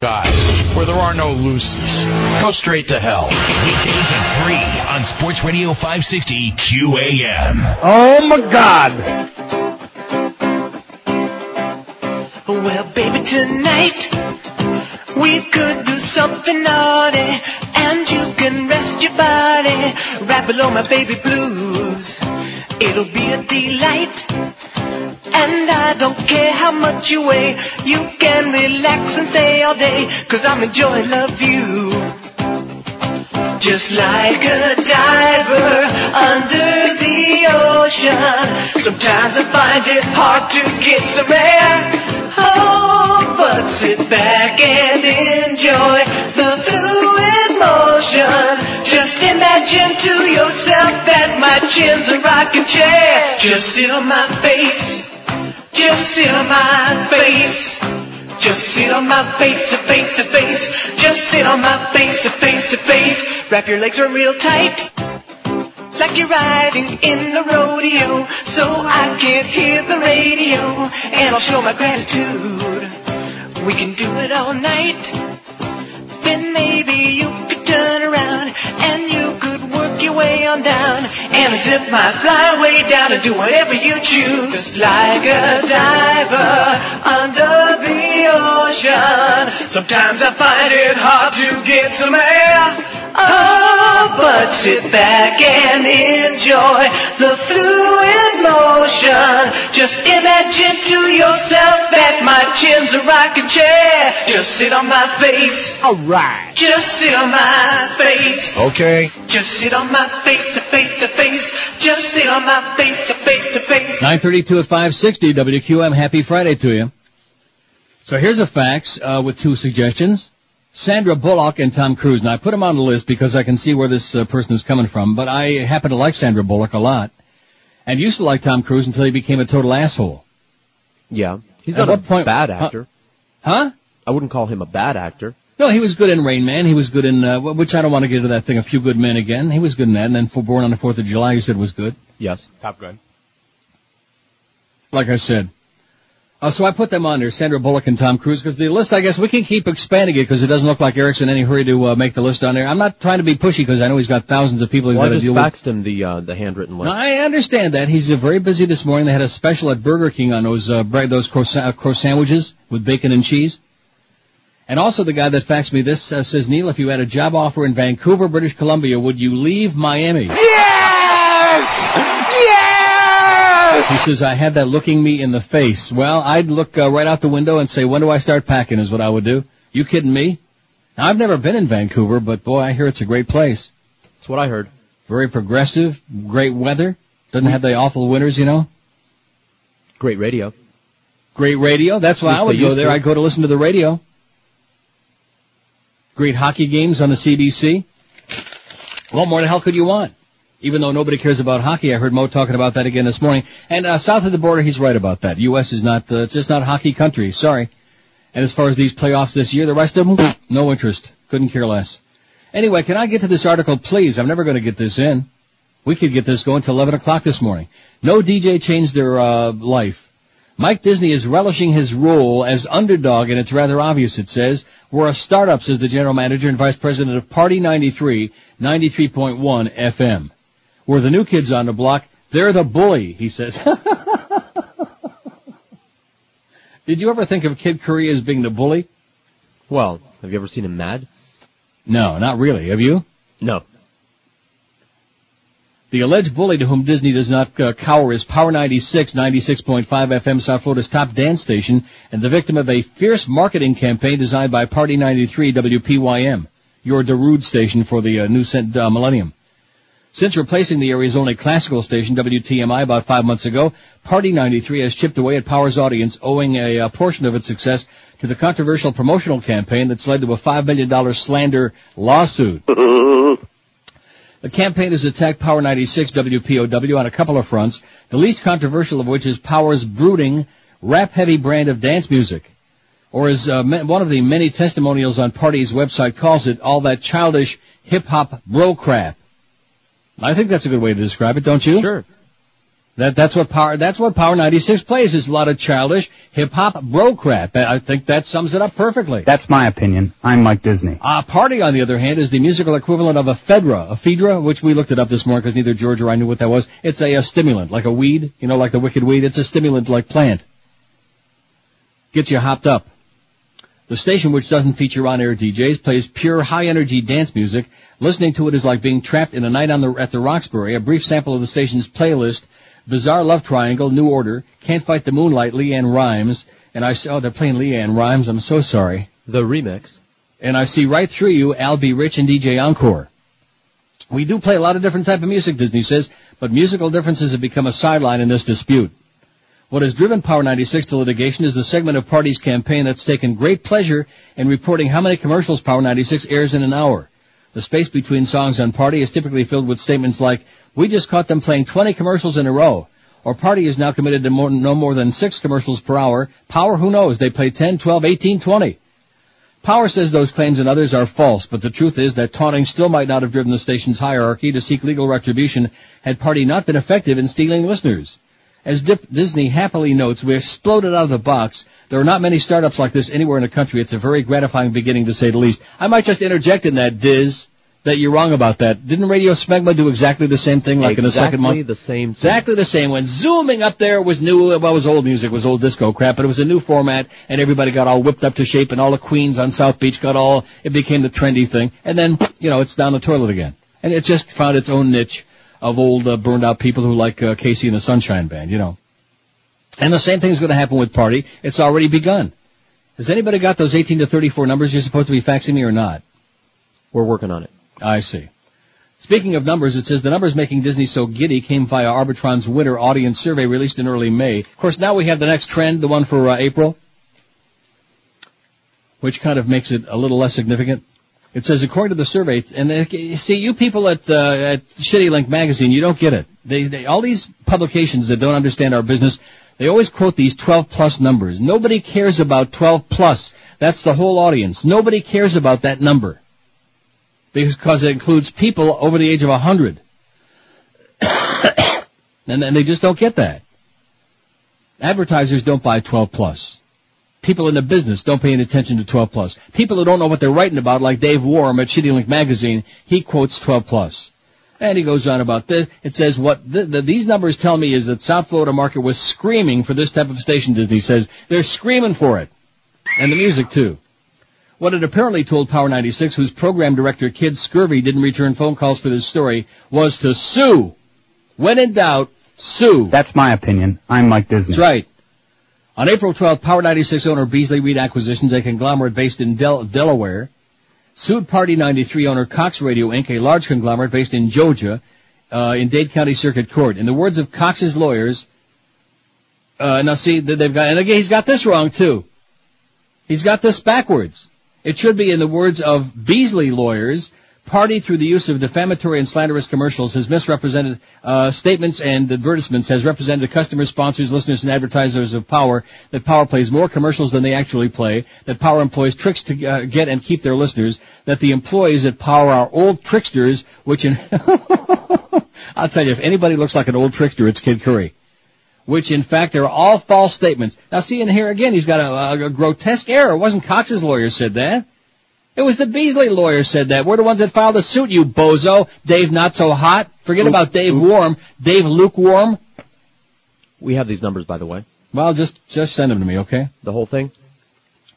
S1: God, where there are no looses. Go straight to hell.
S10: Weekdays at 3 on Sports Radio 560 QAM.
S2: Oh my God.
S3: Well, baby, tonight we could do something naughty, and you can rest your body right below my baby blues. It'll be a delight, and I
S11: don't care how much you weigh. You can relax and stay all day, cause I'm enjoying the view. Just like a diver under the ocean. Sometimes I find it hard to get some air. Oh, but sit back and enjoy the fluid motion. Just imagine to yourself that my chin's a rocking chair. Just sit on my face. Just sit on my face. Just sit on my face, to face to face. Just sit on my face, to face to face. Wrap your legs around real tight. Like you're riding in a rodeo. So I can't hear the radio. And I'll show my gratitude. We can do it all night. Then maybe you could turn around and you could your way on down. And I zip my fly way down and do whatever you choose. Just like a diver under the ocean. Sometimes I find it hard to get some air. Oh, but sit back and enjoy the fluid motion. Just imagine to yourself that my chin's a rocking chair. Just sit on my face.
S2: Alright.
S11: Just sit on my face.
S1: Okay.
S11: Just sit on my face to face to face. Just sit on my face to face to face.
S5: 932 at 560 WQM. Happy Friday to you. So here's a fax uh, with two suggestions. Sandra Bullock and Tom Cruise. Now I put them on the list because I can see where this uh, person is coming from, but I happen to like Sandra Bullock a lot. And used to like Tom Cruise until he became a total asshole.
S6: Yeah. He's
S5: At
S6: not a
S5: point-
S6: bad
S5: huh?
S6: actor.
S5: Huh?
S6: I wouldn't call him a bad actor.
S5: No, he was good in Rain Man. He was good in, uh, which I don't want to get into that thing, A Few Good Men again. He was good in that. And then for Born on the 4th of July, you said was good.
S6: Yes.
S8: Top Gun.
S5: Like I said. Uh, so I put them on there, Sandra Bullock and Tom Cruise, because the list, I guess, we can keep expanding it because it doesn't look like Eric's in any hurry to uh, make the list on there. I'm not trying to be pushy because I know he's got thousands of people he's
S6: Well,
S5: got
S6: I
S5: to
S6: just
S5: deal with.
S6: faxed him the uh, the handwritten list.
S5: No, I understand that. He's uh, very busy this morning. They had a special at Burger King on those uh, bread, those croissant, uh, croissant sandwiches with bacon and cheese. And also the guy that faxed me this uh, says, Neil, if you had a job offer in Vancouver, British Columbia, would you leave Miami?
S2: Yes!
S5: He says, I had that looking me in the face. Well, I'd look uh, right out the window and say, when do I start packing is what I would do. You kidding me? Now, I've never been in Vancouver, but boy, I hear it's a great place.
S6: That's what I heard.
S5: Very progressive, great weather. Doesn't have the awful winters, you know.
S6: Great radio.
S5: Great radio. That's why I would go there.
S6: to.
S5: I'd go to listen to the radio. Great hockey games on the CBC. What more the hell could you want? Even though nobody cares about hockey, I heard Mo talking about that again this morning. And uh, south of the border, he's right about that. U.S. is not, uh, it's just not hockey country. Sorry. And as far as these playoffs this year, the rest of them, no interest. Couldn't care less. Anyway, can I get to this article, please? I'm never going to get this in. We could get this going till 11 o'clock this morning. No DJ changed their uh, life. Mike Disney is relishing his role as underdog, and it's rather obvious, it says. We're a startup, says the general manager and vice president of Party 93, 93.1 FM. We're the new kids on the block. They're the bully, he says. Did you ever think of Kid Curry as being the bully?
S6: Well, have you ever seen him mad?
S5: No, not really. Have you?
S6: No.
S5: The alleged bully to whom Disney does not uh, cower is Power 96, 96.5 FM South Florida's top dance station, and the victim of a fierce marketing campaign designed by Party 93 WPYM, your Darude station for the uh, new cent, uh, millennium. Since replacing the area's only classical station, WTMI, about five months ago, Party 93 has chipped away at Power's audience, owing a, uh portion of its success to the controversial promotional campaign that's led to a $5 million slander lawsuit. The campaign has attacked Power 96 WPOW on a couple of fronts, the least controversial of which is Power's brooding, rap-heavy brand of dance music. Or as uh, one of the many testimonials on Party's website calls it, all that childish hip-hop bro crap. I think that's a good way to describe it, don't you?
S6: Sure.
S5: That that's what Power that's what Power 96 plays is a lot of childish hip-hop bro crap. I think that sums it up perfectly.
S4: That's my opinion. I'm Mike Disney.
S5: Uh, Party, on the other hand, is the musical equivalent of a Fedra, a Phaedra, which we looked it up this morning because neither George or I knew what that was. It's a, a stimulant, like a weed, you know, like the wicked weed. It's a stimulant like plant. Gets you hopped up. The station, which doesn't feature on-air DJs, plays pure high-energy dance music. Listening to it is like being trapped in a night on the, at the Roxbury. A brief sample of the station's playlist Bizarre Love Triangle, New Order, Can't Fight the Moonlight, LeAnn Rimes, and I saw, oh, they're playing LeAnn Rimes, I'm so sorry.
S6: The remix.
S5: And I see right through you, Al B. Rich and DJ Encore. We do play a lot of different type of music, Disney says, but musical differences have become a sideline in this dispute. What has driven Power 96 to litigation is the segment of Party's campaign that's taken great pleasure in reporting how many commercials Power 96 airs in an hour. The space between songs on Party is typically filled with statements like, we just caught them playing 20 commercials in a row, or Party is now committed to more, no more than 6 commercials per hour. Power, who knows, they play 10, 12, 18, 20. Power says those claims and others are false, but the truth is that taunting still might not have driven the station's hierarchy to seek legal retribution had Party not been effective in stealing listeners. As Dip Disney happily notes, we exploded out of the box. There are not many startups like this anywhere in the country. It's a very gratifying beginning to say the least. I might just interject in that, Diz, that you're wrong about that. Didn't Radio Smegma do exactly the same thing like
S6: exactly
S5: in the second month?
S6: Exactly the same thing.
S5: Exactly the same. When zooming up there was new, well, it was old music, it was old disco crap, but it was a new format, and everybody got all whipped up to shape, and all the queens on South Beach got all, it became the trendy thing, and then, you know, it's down the toilet again. And it just found its own niche of old, uh, burned out people who like uh, KC and the Sunshine Band, you know. And the same thing's going to happen with Party. It's already begun. Has anybody got those 18 to 34 numbers you're supposed to be faxing me or not?
S6: We're working on it.
S5: I see. Speaking of numbers, it says the numbers making Disney so giddy came via Arbitron's winter audience survey released in early May. Of course, now we have the next trend, the one for uh, April, which kind of makes it a little less significant. It says, according to the survey, and uh, see, you people at uh, at Shitty Link magazine, you don't get it. They, they all these publications that don't understand our business, they always quote these 12 plus numbers. Nobody cares about 12 plus. That's the whole audience. Nobody cares about that number because it includes people over the age of 100. and, and they just don't get that. Advertisers don't buy 12 plus. People in the business don't pay any attention to 12 plus. People who don't know what they're writing about, like Dave Warm at Shitty Link magazine, he quotes 12 plus. And he goes on about this. It says what the, the, these numbers tell me is that South Florida market was screaming for this type of station. Disney says they're screaming for it, and the music too. What it apparently told Power 96, whose program director Kid Scurvy didn't return phone calls for this story, was to sue. When in doubt, sue.
S4: That's my opinion. I'm Mike Disney.
S5: That's right. On April 12th, Power 96 owner Beasley Reed Acquisitions, a conglomerate based in Del- Delaware, sued Party 93 owner Cox Radio Inc., a large conglomerate based in Georgia, uh, in Dade County Circuit Court. In the words of Cox's lawyers, uh, now see, they've got, and again, he's got this wrong too. He's got this backwards. It should be in the words of Beasley lawyers, Party, through the use of defamatory and slanderous commercials, has misrepresented uh, statements and advertisements, has represented customers, sponsors, listeners, and advertisers of Power that Power plays more commercials than they actually play, that Power employs tricks to uh, get and keep their listeners, that the employees at Power are old tricksters, which in I'll tell you, if anybody looks like an old trickster, it's Kid Curry. Which in fact are all false statements. Now see in here again, he's got a, a, grotesque error. It wasn't Cox's lawyer said that. It was the Beasley lawyer said that. We're the ones that filed the suit, you bozo. Dave not so hot. Forget about Dave warm. Dave lukewarm.
S6: We have these numbers, by the way.
S5: Well, just, just send them to me, okay?
S6: The whole thing?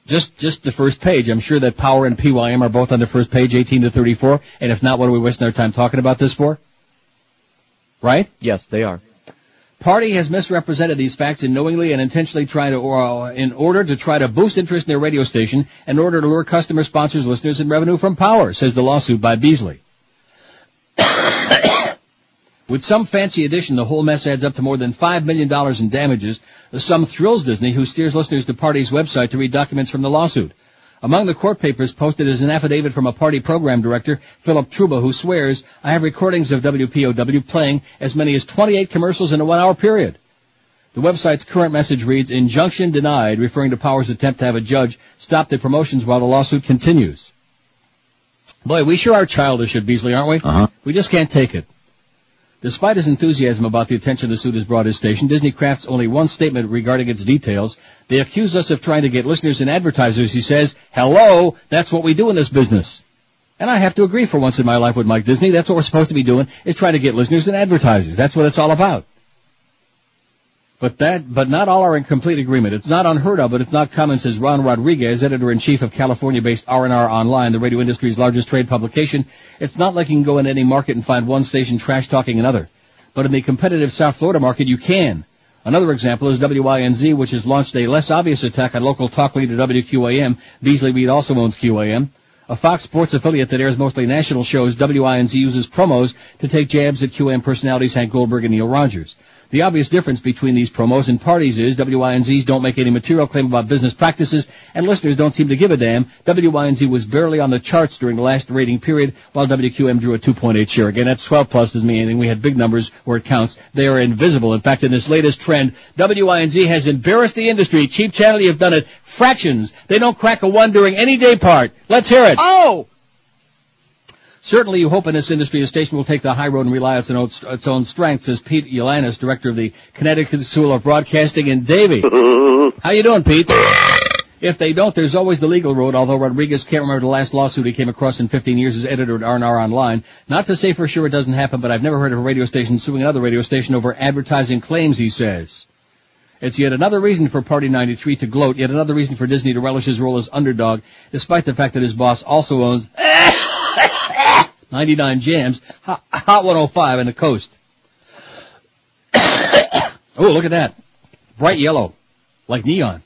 S5: Just, just the first page. I'm sure that Power and PYM are both on the first page, 18 to 34. And if not, what are we wasting our time talking about this for? Right?
S6: Yes, they are.
S5: Party has misrepresented these facts in knowingly and intentionally trying to, or, in order to try to boost interest in their radio station, in order to lure customers, sponsors, listeners, and revenue from Power, says the lawsuit by Beasley. With some fancy addition, the whole mess adds up to more than $5 million in damages. The sum thrills Disney, who steers listeners to Party's website to read documents from the lawsuit. Among the court papers posted is an affidavit from a party program director, Philip Truba, who swears, I have recordings of WPOW playing as many as 28 commercials in a one hour period. The website's current message reads, injunction denied, referring to Power's attempt to have a judge stop the promotions while the lawsuit continues. Boy, we sure are childish at Beasley, aren't we?
S4: Uh-huh.
S5: We just can't take it. Despite his enthusiasm about the attention the suit has brought his station, Disney crafts only one statement regarding its details. They accuse us of trying to get listeners and advertisers. He says, hello, that's what we do in this business. And I have to agree for once in my life with Mike Disney. That's what we're supposed to be doing, is trying to get listeners and advertisers. That's what it's all about. But that, but not all are in complete agreement. It's not unheard of, but it's not common, says Ron Rodriguez, editor-in-chief of California-based R&R Online, the radio industry's largest trade publication. It's not like you can go in any market and find one station trash-talking another. but in the competitive South Florida market, you can. Another example is WINZ, which has launched a less obvious attack on local talk leader WQAM. Beasley Reed also owns QAM. A Fox Sports affiliate that airs mostly national shows, WINZ uses promos to take jabs at QAM personalities Hank Goldberg and Neil Rogers. The obvious difference between these promos and parties is WINZs don't make any material claim about business practices, and listeners don't seem to give a damn. WINZ was barely on the charts during the last rating period, while WQM drew a 2.8 share. Again, that's 12 plus doesn't mean anything. We had big numbers where it counts. They are invisible. In fact, in this latest trend, WINZ has embarrassed the industry. Cheap channel, you've done it. Fractions. They don't crack a one during any day part. Let's hear it.
S7: Oh!
S5: Certainly you hope in this industry a station will take the high road and rely on its own, its own strengths, says Pete Ulanis, director of the Connecticut School of Broadcasting in Davie. How you doing, Pete? If they don't, there's always the legal road, although Rodriguez can't remember the last lawsuit he came across in 15 years as editor at R&R Online. Not to say for sure it doesn't happen, but I've never heard of a radio station suing another radio station over advertising claims, he says. It's yet another reason for Party 93 to gloat, yet another reason for Disney to relish his role as underdog, despite the fact that his boss also owns 99 Jams, Hot, Hot 105 in the Coast. oh, look at that. Bright yellow. Like neon.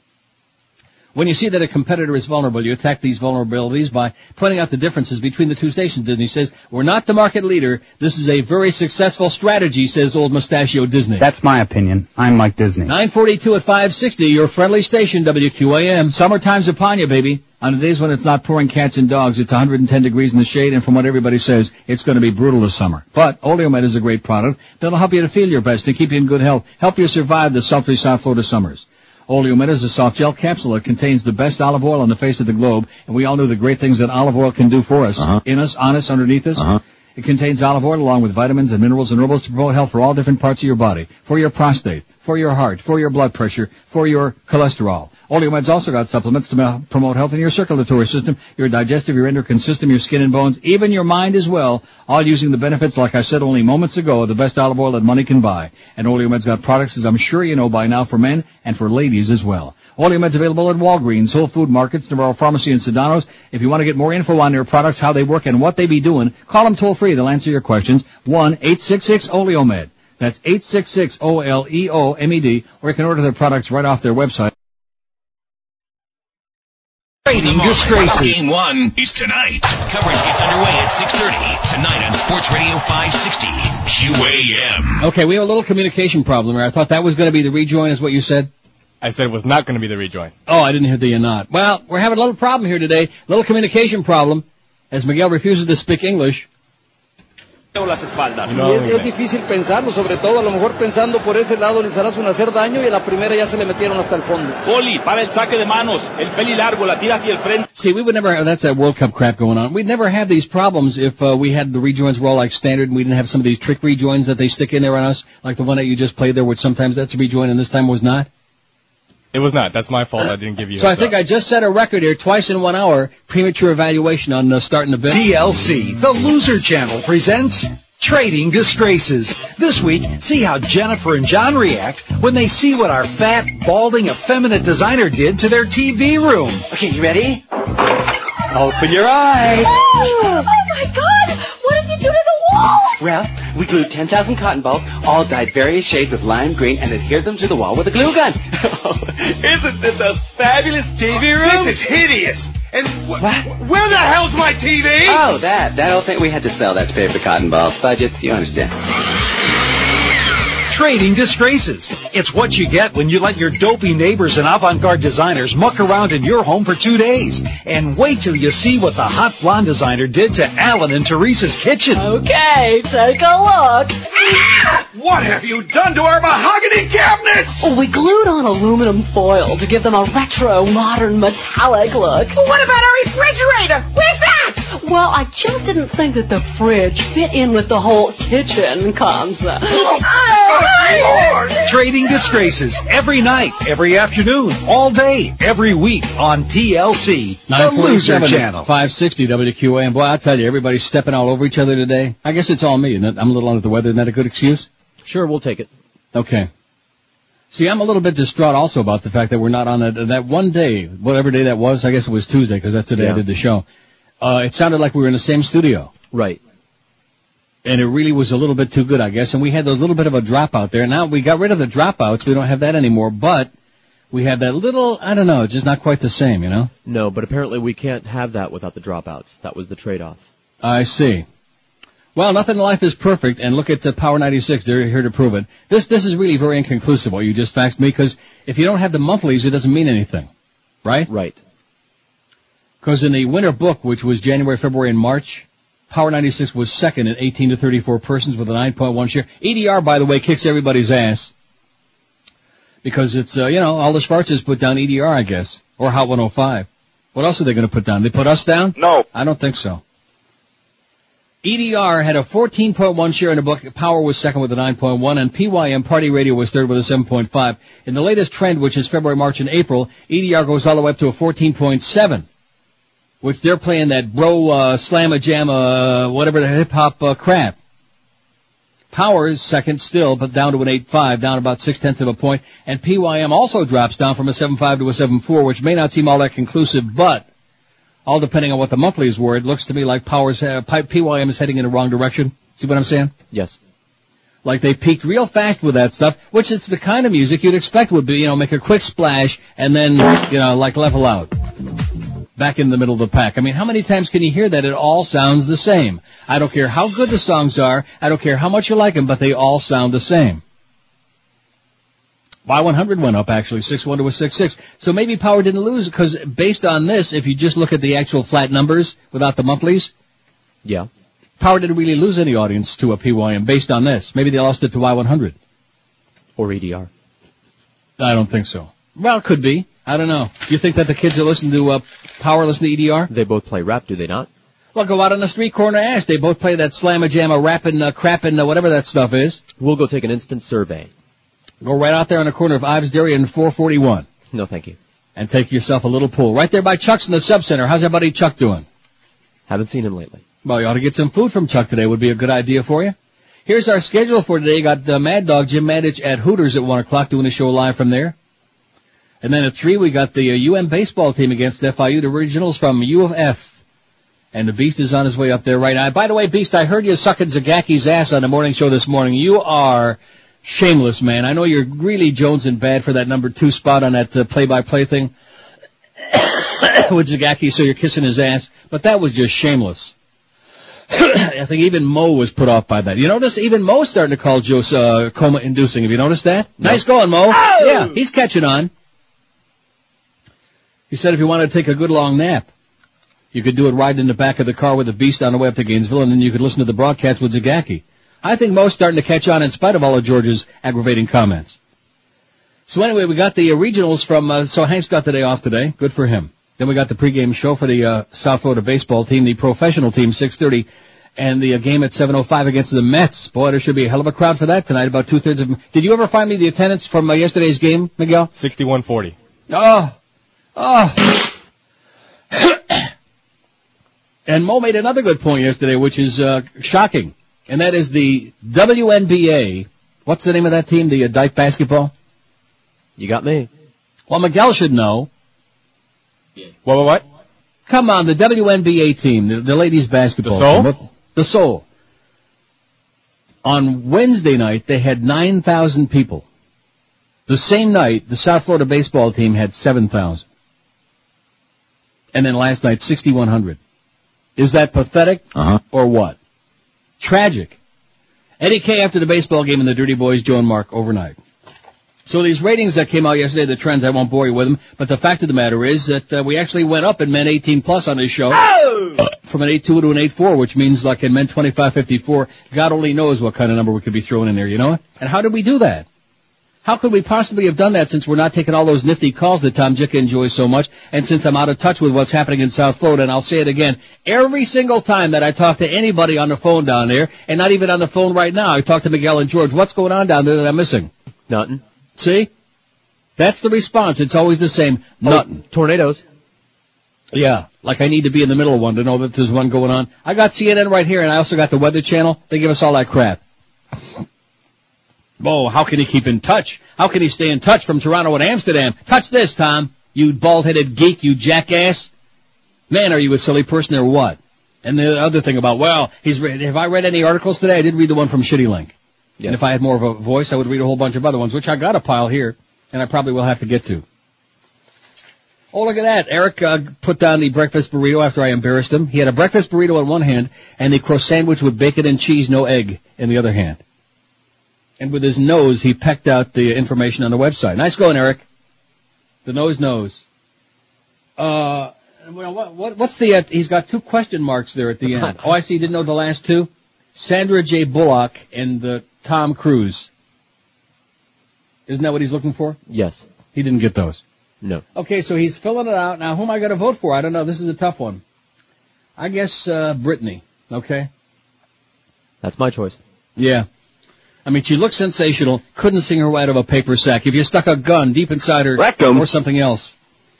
S5: When you see that a competitor is vulnerable, you attack these vulnerabilities by pointing out the differences between the two stations. Disney says, we're not the market leader. This is a very successful strategy, says old mustachio Disney.
S4: That's my opinion. I'm Mike Disney.
S5: 942 at 560, your friendly station, WQAM. Summertime's upon you, baby. On the days when it's not pouring cats and dogs, it's 110 degrees in the shade, and from what everybody says, it's going to be brutal this summer. But Oleomed is a great product that'll help you to feel your best, to keep you in good health, help you survive the sultry South Florida summers. Oleomed is a soft gel capsule that contains the best olive oil on the face of the globe, and we all know the great things that olive oil can do for us.
S6: Uh-huh.
S5: In us, on us, underneath us.
S6: Uh-huh.
S5: It contains olive oil along with vitamins and minerals and herbals to promote health for all different parts of your body. For your prostate, for your heart, for your blood pressure, for your cholesterol. Oleomed's also got supplements to promote health in your circulatory system, your digestive, your endocrine system, your skin and bones, even your mind as well, all using the benefits, like I said only moments ago, of the best olive oil that money can buy. And Oleomed's got products, as I'm sure you know by now, for men and for ladies as well. Oleomed's available at Walgreens, Whole Food Markets, Navarro Pharmacy, and Sedanos. If you want to get more info on their products, how they work, and what they be doing, call them toll free. They'll answer your questions. 1-866-OLEOMED. That's 866-O-L-E-O-M-E-D, or you can order their products right off their website.
S10: Trading disgraces. Game one is tonight. Coverage gets underway at 6.30 tonight on Sports Radio 560 QAM.
S5: Okay, we have a little communication problem here. I thought that was going to be the rejoin, is what you said?
S8: I said it was not going to be the rejoin.
S5: Oh, I didn't hear the not. Well, we're having a little problem here today. a Little communication problem, as Miguel refuses to speak English.
S12: Las espaldas.
S8: You know,
S12: Y es, es difícil pensarlo, sobre todo a lo mejor pensando por ese lado les harás un hacer daño y a la primera ya se le metieron hasta el fondo.
S13: Poli, para el saque de manos, el peli largo, la tira hacia el frente.
S5: See, we would never, that's that World Cup crap going on. We'd never have these problems if uh, we had the rejoins were all like standard and we didn't have some of these trick rejoins that they stick in there on us, like the one that you just played there, which sometimes that's a rejoin and this time was not.
S8: It was not. That's my fault. I didn't give you.
S5: So I think I just set a record here, twice in one hour, premature evaluation on uh, starting the bit.
S14: TLC, the loser channel, presents Trading Disgraces. This week, see how Jennifer and John react when they see what our fat, balding, effeminate designer did to their TV room.
S15: Okay, you ready? Open your eyes.
S16: Oh, my God! What did you do to the wall?
S15: Well, we glued 10,000 cotton balls, all dyed various shades of lime green, and adhered them to the wall with a glue gun. Isn't this a fabulous TV room?
S1: Oh, this is hideous. And wh- where the hell's my TV?
S15: Oh, that. That old thing we had to sell that to pay for cotton balls. Budgets, you understand.
S14: Trading Disgraces. It's what you get when you let your dopey neighbors and avant-garde designers muck around in your home for two days. And wait till you see what the hot blonde designer did to Alan and Teresa's kitchen.
S16: Okay, take a look.
S1: What have you done to our mahogany cabinets?
S16: Oh, we glued on aluminum foil to give them a retro, modern, metallic look.
S17: Well, what about our refrigerator? Where's that?
S16: Well, I just didn't think that the fridge fit in with the whole kitchen concept.
S14: Oh, oh, Trading Disgraces. Every night, every afternoon, all day, every week on TLC, the loser channel.
S5: 560 WQA. And boy, I'll tell you, everybody's stepping all over each other today. I guess it's all me, isn't? I'm a little under the weather. Isn't that a good excuse?
S6: Sure, we'll take it.
S5: Okay. See, I'm a little bit distraught also about the fact that we're not on that, that one day, whatever day that was. I guess it was Tuesday because that's the day I did the show. Uh, it sounded like we were in the same studio.
S6: Right.
S5: And it really was a little bit too good, I guess. And we had a little bit of a dropout there. Now we got rid of the dropouts. We don't have that anymore, but we had that little, I don't know, it's just not quite the same, you know?
S6: No, but apparently we can't have that without the dropouts. That was the trade-off.
S5: I see. Well, nothing in life is perfect, and look at the Power 96. They're here to prove it. This this is really very inconclusive. What you just faxed me, because if you don't have the monthlies, it doesn't mean anything, right?
S6: Right.
S5: Because in the winter book, which was January, February, and March, Power 96 was second at 18 to 34 persons with a 9.1 share. EDR, by the way, kicks everybody's ass because it's uh, you know all the Schwarzes put down EDR, I guess, or Hot 105. What else are they going to put down? They put us down?
S1: No.
S5: I don't think so. EDR had a 14.1 share in the book. Power was second with a 9.1, and PYM Party Radio was third with a 7.5. In the latest trend, which is February, March, and April, EDR goes all the way up to a 14.7, which they're playing that bro uh, slamma jamma, uh, whatever the hip hop uh, crap. Power is second still, but down to an 8.5, down about six tenths of a point, and PYM also drops down from a 7.5 to a 7.4, which may not seem all that conclusive, but all depending on what the monthlies were, it looks to me like Powers, uh, PYM is heading in the wrong direction. See what I'm saying?
S6: Yes.
S5: Like they peaked real fast with that stuff, which it's the kind of music you'd expect would be, you know, make a quick splash and then, you know, like level out. Back in the middle of the pack. I mean, how many times can you hear that? It all sounds the same. I don't care how good the songs are. I don't care how much you like them, but they all sound the same. Y100 went up actually, 6-1 to a 6-6. So maybe Power didn't lose because based on this, if you just look at the actual flat numbers without the monthlies,
S6: Yeah.
S5: Power didn't really lose any audience to a PYM based on this. Maybe they lost it to Y100.
S6: Or EDR.
S5: I don't think so. Well, it could be. I don't know. You think that the kids that listen to uh, Power listen to EDR?
S6: They both play rap, do they not?
S5: Well, go out on the street corner and ask. They both play that slamma jamma, rapping, uh, crapping, uh, whatever that stuff is.
S6: We'll go take an instant survey.
S5: Go right out there on the corner of Ives Dairy and 441
S6: No, thank you.
S5: and take yourself a little pool. Right there by Chuck's in the sub center. How's that buddy Chuck doing?
S6: Haven't seen him lately.
S5: Well, you ought to get some food from Chuck today. Would be a good idea for you. Here's our schedule for today. Got uh, Mad Dog Jim Mandich at Hooters at one o'clock doing a show live from there. And then at three we got the uh, UM baseball team against FIU, the originals from U of F. And the Beast is on his way up there right now. By the way, Beast, I heard you sucking Zagacki's ass on the morning show this morning. You are shameless, man. I know you're really jonesing bad for that number two spot on that uh, play-by-play thing with Zagaki, so you're kissing his ass. But that was just shameless. I think even Mo was put off by that. You notice even Mo's starting to call Joe uh, coma-inducing. Have you noticed that? Nice going, Mo. Yeah, he's catching on. He said if you wanted to take a good long nap, you could do it right in the back of the car with the beast on the way up to Gainesville, and then you could listen to the broadcast with Zagacki. I think Mo's starting to catch on in spite of all of George's aggravating comments. So anyway, we got the uh, regionals from, uh, so Hank's got the day off today. Good for him. Then we got the pregame show for the uh, South Florida baseball team, the professional team, 6.30, and the uh, game at 7.05 against the Mets. Boy, there should be a hell of a crowd for that tonight, about two-thirds of them. Did you ever find me the attendance from uh, yesterday's game, Miguel?
S8: 6140.
S5: Oh, oh. and Mo made another good point yesterday, which is uh, shocking, and that is the WNBA. What's the name of that team? The uh, Dyke basketball.
S6: You got me.
S5: Well, Miguel should know. Yeah.
S8: What, what, what?
S5: Come on, the WNBA team, the, the ladies basketball
S8: The Soul?
S5: team. The Soul. On Wednesday night, they had 9,000 people. The same night, the South Florida baseball team had 7,000. And then last night, 6,100. Is that pathetic?
S4: Uh-huh.
S5: Or what? Tragic. Eddie K after the baseball game and the Dirty Boys, Joe and Mark, overnight. So these ratings that came out yesterday, the trends, I won't bore you with them, but the fact of the matter is that uh, we actually went up in men 18 plus on this show. From an 8-2 to an 8-4, which means like in men 25-54, God only knows what kind of number we could be throwing in there, you know? And how did we do that? How could we possibly have done that since we're not taking all those nifty calls that Tom Jicha enjoys so much, and since I'm out of touch with what's happening in South Florida, and I'll say it again, every single time that I talk to anybody on the phone down there, and not even on the phone right now, I talk to Miguel and George, what's going on down there that I'm missing?
S6: Nothing.
S5: See? That's the response. It's always the same. Oh, Nothing.
S6: Tornadoes.
S5: Yeah. Like I need to be in the middle of one to know that there's one going on. I got CNN right here and I also got the Weather Channel. They give us all that crap. Oh, how can he keep in touch? How can he stay in touch from Toronto and Amsterdam? Touch this, Tom. You bald-headed geek, you jackass. Man, are you a silly person or what? And the other thing about, well, he's read, have I read any articles today? I did read the one from Shitty Link.
S6: Yes.
S5: And if I had more of a voice, I would read a whole bunch of other ones, which I got a pile here, and I probably will have to get to. Oh, look at that. Eric uh, put down the breakfast burrito after I embarrassed him. He had a breakfast burrito in one hand and the croissant sandwich with bacon and cheese, no egg, in the other hand. And with his nose, he pecked out the information on the website. Nice going, Eric. The nose knows. Uh, well, what, what, what's the, uh, he's got two question marks there at the end. Oh, I see, you didn't know the last two? Sandra J. Bullock and uh, Tom Cruise. Isn't that what he's looking for?
S6: Yes.
S5: He didn't get those.
S6: No.
S5: Okay, so he's filling it out. Now, who am I going to vote for? I don't know. This is a tough one. I guess, uh, Britney. Okay?
S6: That's my choice.
S5: Yeah. I mean, she looked sensational. Couldn't sing her way out of a paper sack. If you stuck a gun deep inside her
S2: Rectum.
S5: or something else,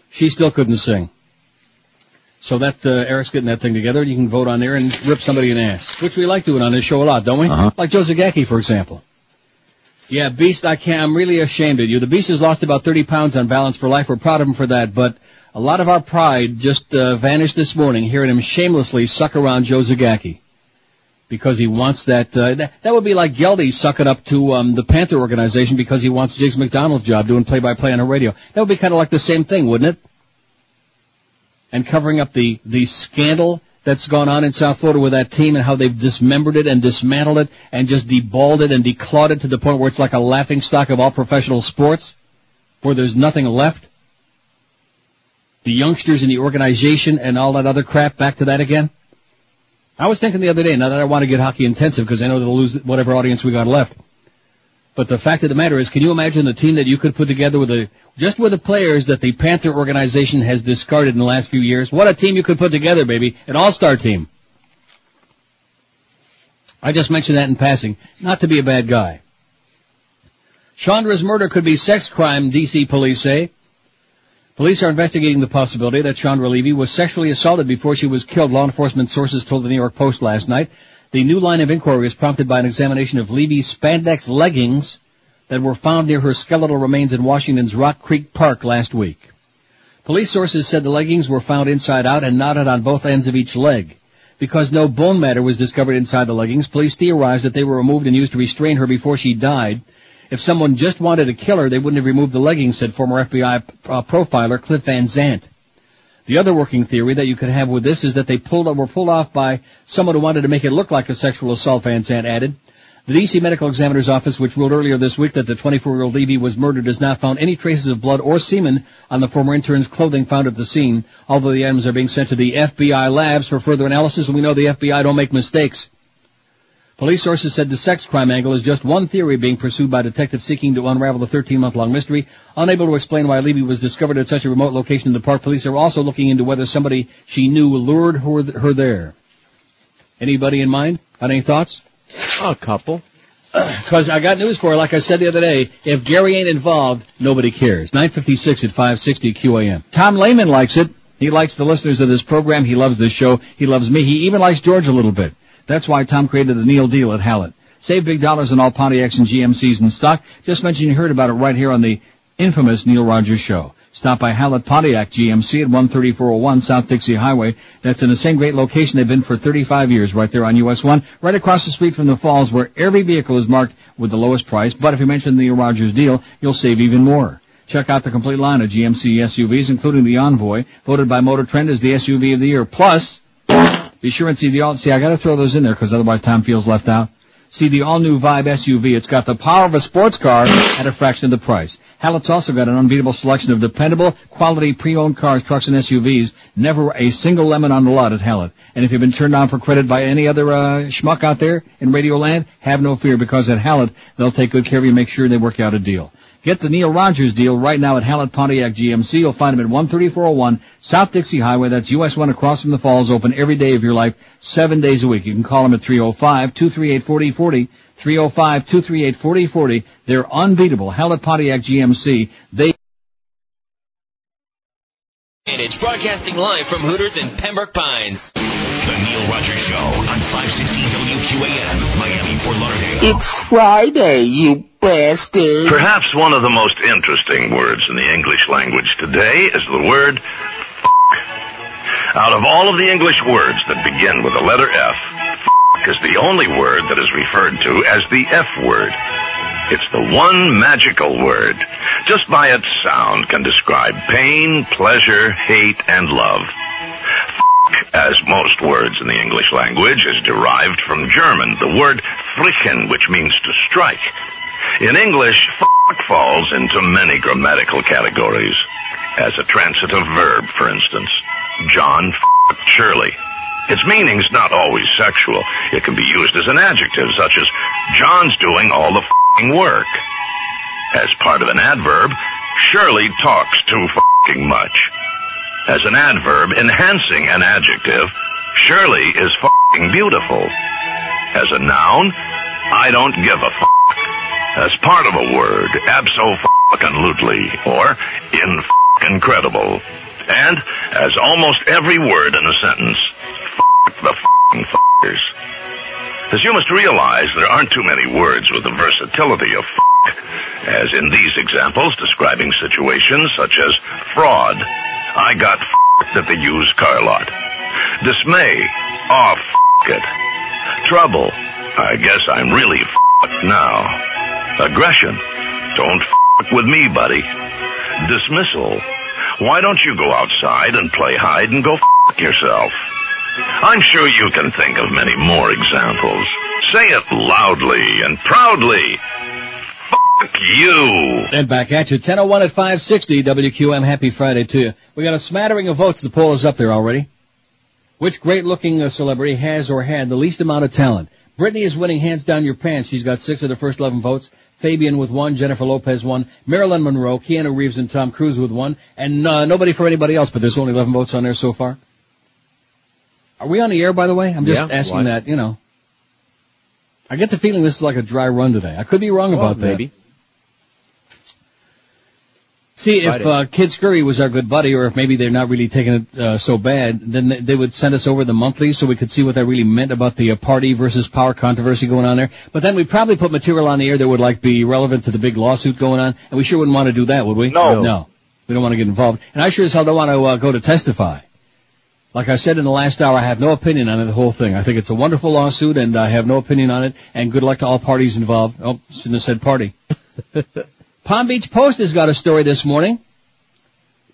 S5: she still couldn't sing. So that uh, Eric's getting that thing together. and You can vote on there and rip somebody in the ass, which we like doing on this show a lot, don't we?
S2: Uh-huh.
S5: Like Joe Zagacki, for example. Yeah, Beast, I can't. I'm really ashamed of you. The Beast has lost about 30 pounds on balance for life. We're proud of him for that, but a lot of our pride just uh, vanished this morning hearing him shamelessly suck around Joe Zagacki because he wants that, uh, that. That would be like Geldy sucking up to um, the Panther organization because he wants Jiggs McDonald's job doing play-by-play on the radio. That would be kind of like the same thing, wouldn't it? And covering up the the scandal that's gone on in South Florida with that team and how they've dismembered it and dismantled it and just deballed it and declawed it to the point where it's like a laughing stock of all professional sports, where there's nothing left. The youngsters in the organization and all that other crap, back to that again. I was thinking the other day, now that I want to get hockey intensive because I know they'll lose whatever audience we got left. But the fact of the matter is, can you imagine the team that you could put together with a, just with the players that the Panther organization has discarded in the last few years? What a team you could put together, baby. An all-star team. I just mentioned that in passing, not to be a bad guy. Chandra's murder could be sex crime, DC police say. Police are investigating the possibility that Chandra Levy was sexually assaulted before she was killed, law enforcement sources told the New York Post last night. The new line of inquiry was prompted by an examination of Levy's spandex leggings that were found near her skeletal remains in Washington's Rock Creek Park last week. Police sources said the leggings were found inside out and knotted on both ends of each leg. Because no bone matter was discovered inside the leggings, police theorized that they were removed and used to restrain her before she died. If someone just wanted to kill her, they wouldn't have removed the leggings, said former FBI uh, profiler Clint Van Zandt. The other working theory that you could have with this is that they pulled were pulled off by someone who wanted to make it look like a sexual assault, Van Zant added. The D.C. Medical Examiner's Office, which ruled earlier this week that the 24-year-old Levy was murdered, has not found any traces of blood or semen on the former intern's clothing found at the scene, although the items are being sent to the FBI labs for further analysis, and we know the FBI don't make mistakes. Police sources said the sex crime angle is just one theory being pursued by detectives seeking to unravel the 13-month-long mystery. Unable to explain why Levy was discovered at such a remote location in the park, police are also looking into whether somebody she knew lured her, her there. Anybody in mind? Got any thoughts?
S6: A couple.
S5: Because I got news for her. Like I said the other day, if Gary ain't involved, nobody cares. 956 at 560 QAM. Tom Lehman likes it. He likes the listeners of this program. He loves this show. He loves me. He even likes George a little bit. That's why Tom created the Neil deal at Hallett. Save big dollars on all Pontiacs and GMCs in stock. Just mention you heard about it right here on the infamous Neil Rogers Show. Stop by Hallett Pontiac GMC at 13401 South Dixie Highway. That's in the same great location they've been for 35 years, right there on US 1, right across the street from the falls where every vehicle is marked with the lowest price. But if you mention the Rogers deal, you'll save even more. Check out the complete line of GMC SUVs, including the Envoy, voted by Motor Trend as the SUV of the year. Plus, be sure and see the all, see, I gotta throw those in there because otherwise Tom feels left out. See the all-new Vibe SUV. It's got the power of a sports car at a fraction of the price. Hallett's also got an unbeatable selection of dependable, quality pre-owned cars, trucks, and SUVs. Never a single lemon on the lot at Hallett. And if you've been turned down for credit by any other uh, schmuck out there in Radio Land, have no fear because at Hallett they'll take good care of you make sure they work out a deal. Get the Neil Rogers deal right now at Hallett Pontiac GMC. You'll find them at 13401 South Dixie Highway. That's US 1 across from the falls, open every day of your life, seven days a week. You can call them at 305-238-4040, 305-238-4040. They're unbeatable. Hallett Pontiac GMC. They
S10: Advantage broadcasting live from Hooters in Pembroke Pines. The Neil Rogers Show on 560 WQAM, Miami, Fort Lauderdale.
S2: It's Friday, you
S1: Perhaps one of the most interesting words in the English language today is the word f***.
S18: Out of all of the English words that begin with the letter F, f- is the only word that is referred to as the F word. It's the one magical word. Just by its sound can describe pain, pleasure, hate, and love. As most words in the English language, is derived from German, the word flicken, which means to strike. In English, f- falls into many grammatical categories. As a transitive verb, for instance. John f- Shirley. Its meaning's not always sexual. It can be used as an adjective, such as, John's doing all the f***ing work. As part of an adverb, Shirley talks too f***ing much. As an adverb enhancing an adjective, Shirley is f***ing beautiful. As a noun, I don't give a f***. As part of a word, abso-f***ing-lutely, or in-f***ing-credible. And as almost every word in a sentence, the f***ing f***ers. As you must realize, there aren't too many words with the versatility of f***, as in these examples describing situations such as fraud, I got f***ed at the used car lot, dismay, ah, off it, trouble, I guess I'm really f***ed now, aggression, don't f*** with me, buddy, dismissal, why don't you go outside and play hide and go f*** yourself? I'm sure you can think of many more examples. Say it loudly and proudly. F*** you.
S5: And back at you, 1001 at 560 WQM. Happy Friday to you. We got a smattering of votes. The poll is up there already. Which great looking uh, celebrity has or had the least amount of talent? Britney is winning hands down your pants. She's got six of the first 11 votes. Fabian with one, Jennifer Lopez one, Marilyn Monroe, Keanu Reeves and Tom Cruise with one, and uh, nobody for anybody else, but there's only 11 votes on there so far. Are we on the air, by the way? I'm just
S6: Yeah,
S5: asking
S6: why?
S5: that, you know. I get the feeling this is like a dry run today. I could be wrong about that.
S6: maybe.
S5: See, if uh, Kid Scurry was our good buddy, or if maybe they're not really taking it uh, so bad, then they- they would send us over the monthly so we could see what that really meant about the uh, party versus power controversy going on there. But then we'd probably put material on the air that would like be relevant to the big lawsuit going on, and we sure wouldn't want to do that, would we?
S6: No.
S5: No. We don't want to get involved. And I sure as hell don't want to uh, go to testify. Like I said in the last hour, I have no opinion on the whole thing. I think it's a wonderful lawsuit, and I have no opinion on it, and good luck to all parties involved. Oh, shouldn't have said party. Palm Beach Post has got a story this morning.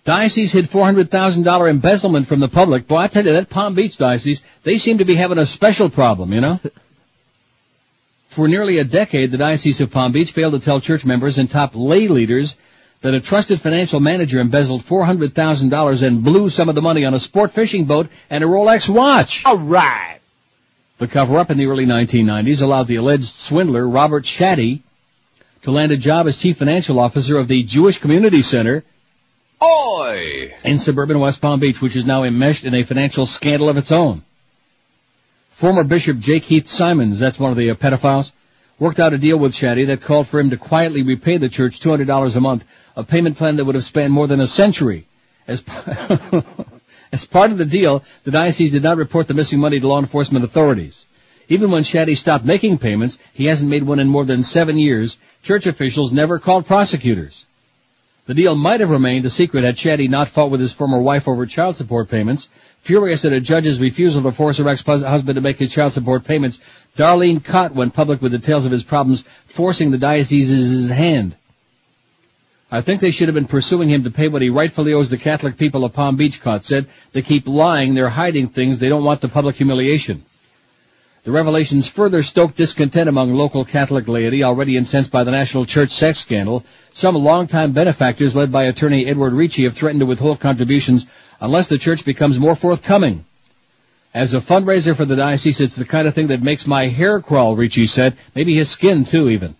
S5: Diocese hid $400,000 embezzlement from the public. Boy, I tell you, that Palm Beach diocese, they seem to be having a special problem, you know? For nearly a decade, the Diocese of Palm Beach failed to tell church members and top lay leaders that a trusted financial manager embezzled $400,000 and blew some of the money on a sport fishing boat and a Rolex watch.
S2: All right.
S5: The cover-up in the early 1990s allowed the alleged swindler, Robert Shaddy, to land a job as chief financial officer of the Jewish Community Center
S1: Oi!
S5: in suburban West Palm Beach, which is now enmeshed in a financial scandal of its own. Former Bishop J. Keith Symons, that's one of the uh, pedophiles, worked out a deal with Shaddy that called for him to quietly repay the church $200 a month, a payment plan that would have spanned more than a century. As, p- as part of the deal, the diocese did not report the missing money to law enforcement authorities. Even when Shaddy stopped making payments, he hasn't made one in more than seven years, church officials never called prosecutors. The deal might have remained a secret had Shaddy not fought with his former wife over child support payments. Furious at a judge's refusal to force her ex-husband to make his child support payments, Darlene Cott went public with details of his problems, forcing the diocese's hand. I think they should have been pursuing him to pay what he rightfully owes the Catholic people of Palm Beach, Cott said. They keep lying, they're hiding things, they don't want the public humiliation. The revelations further stoked discontent among local Catholic laity, already incensed by the national church sex scandal. Some longtime benefactors, led by attorney Edward Ricci, have threatened to withhold contributions unless the church becomes more forthcoming. As a fundraiser for the diocese, it's the kind of thing that makes my hair crawl, Ricci said. Maybe his skin, too, even.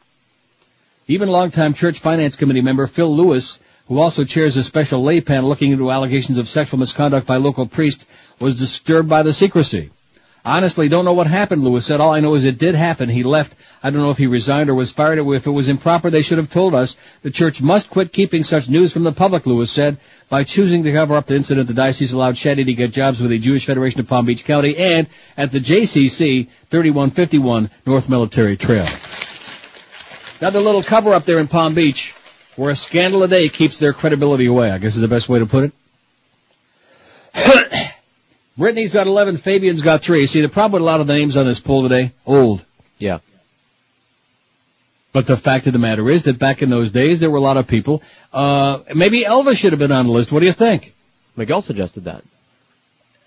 S5: Even longtime church finance committee member Phil Lewis, who also chairs a special lay panel looking into allegations of sexual misconduct by local priests, was disturbed by the secrecy. Honestly, don't know what happened, Lewis said. All I know is it did happen. He left. I don't know if he resigned or was fired if it was improper. They should have told us. The church must quit keeping such news from the public, Lewis said. By choosing to cover up the incident, the diocese allowed Shaddy to get jobs with the Jewish Federation of Palm Beach County and at the JCC 3151 North Military Trail. Another little cover up there in Palm Beach where a scandal a day keeps their credibility away, I guess is the best way to put it. Britney's got 11, Fabian's got 3. See, the problem with a lot of the names on this poll today, old.
S6: Yeah.
S5: But the fact of the matter is that back in those days, there were a lot of people. Uh, maybe Elvis should have been on the list. What do you think?
S6: Miguel suggested that.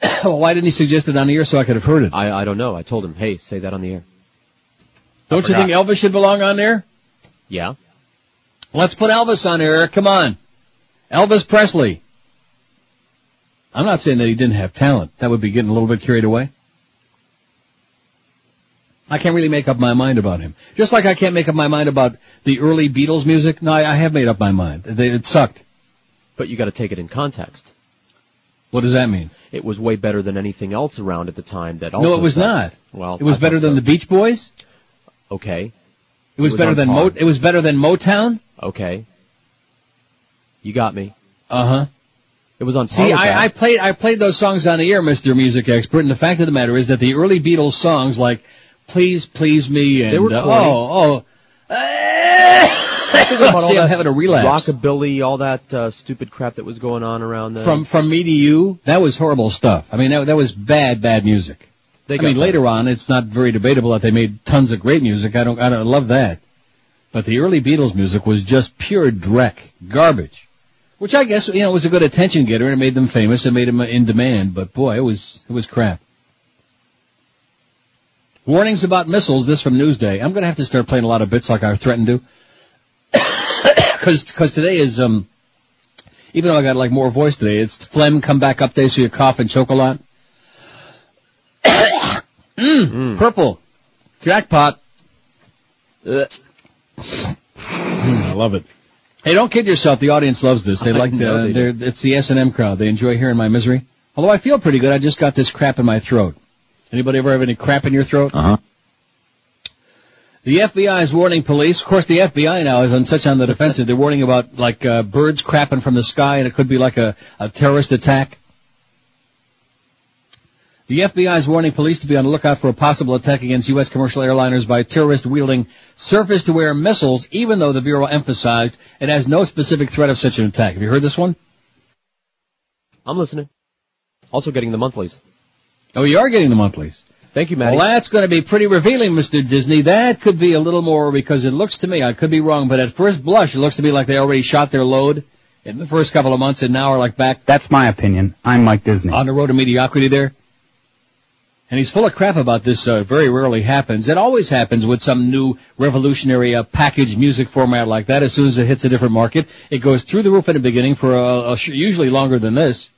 S5: well, why didn't he suggest it on the air so I could have heard it?
S6: I, I don't know. I told him, hey, say that on the air.
S5: Don't you think Elvis should belong on there?
S6: Yeah.
S5: Let's put Elvis on there. Come on. Elvis Presley. I'm not saying that he didn't have talent. That would be getting a little bit carried away. I can't really make up my mind about him. Just like I can't make up my mind about the early Beatles music. No, I, I have made up my mind. They, it sucked.
S6: But you got to take it in context.
S5: What does that mean?
S6: It was way better than anything else around at the time. That also
S5: No, it was
S6: sucked.
S5: not.
S6: Well,
S5: It was
S6: I
S5: better than
S6: so.
S5: the Beach Boys.
S6: Okay.
S5: It was,
S6: was
S5: better than. Mo. It was better than Motown.
S6: Okay. You got me.
S5: Uh huh.
S6: It was on
S5: See. I, I played I played those songs on the air, Mister Music Expert, and the fact of the matter is that the early Beatles songs like "Please Please Me" and
S6: They were
S5: uh, oh
S6: about
S5: oh, see, I'm having a relapse.
S6: Rockabilly, all that uh, stupid crap that was going on around then.
S5: From from me to you, that was horrible stuff. I mean, that, that was bad bad music.
S6: They
S5: I mean, later on, it's not very debatable that they made tons of great music. I don't I don't love that, but the early Beatles music was just pure dreck, garbage. Which I guess you know was a good attention getter and it made them famous and made them in demand. But boy, it was it was crap. Warnings about missiles. This from Newsday. I'm going to have to start playing a lot of bits like I threatened to, because because today is um. Even though I got like more voice today, it's phlegm come back up day, so you cough and choke a lot. mm, Purple, jackpot. Mm, I love it. Hey, don't kid yourself. The audience loves this. They
S6: I
S5: like
S6: know
S5: the,
S6: they
S5: they're, it's the S and M crowd. They enjoy hearing my misery. Although I feel pretty good. I just got this crap in my throat. Anybody ever have any crap in your throat?
S2: Uh huh.
S5: The FBI is warning police. Of course, the FBI now is on such on the defensive. They're warning about like uh, birds crapping from the sky, and it could be like a, a terrorist attack. The FBI is warning police to be on the lookout for a possible attack against U.S. commercial airliners by terrorists wielding surface-to-air missiles, even though the Bureau emphasized it has no specific threat of such an attack. Have you heard this one?
S6: I'm listening. Also getting the monthlies.
S5: Oh, you are getting the monthlies.
S6: Thank you, Matt.
S5: Well, that's going to be pretty revealing, Mr. Disney. That could be a little more because it looks to me, I could be wrong, but at first blush, it looks to me like they already shot their load in the first couple of months and now are like back
S4: That's my opinion. I'm Mike Disney.
S5: on the road to mediocrity there. And he's full of crap about this. Uh, very rarely happens. It always happens with some new revolutionary uh, packaged music format like that. As soon as it hits a different market, it goes through the roof in the beginning for a, a sh- usually longer than this,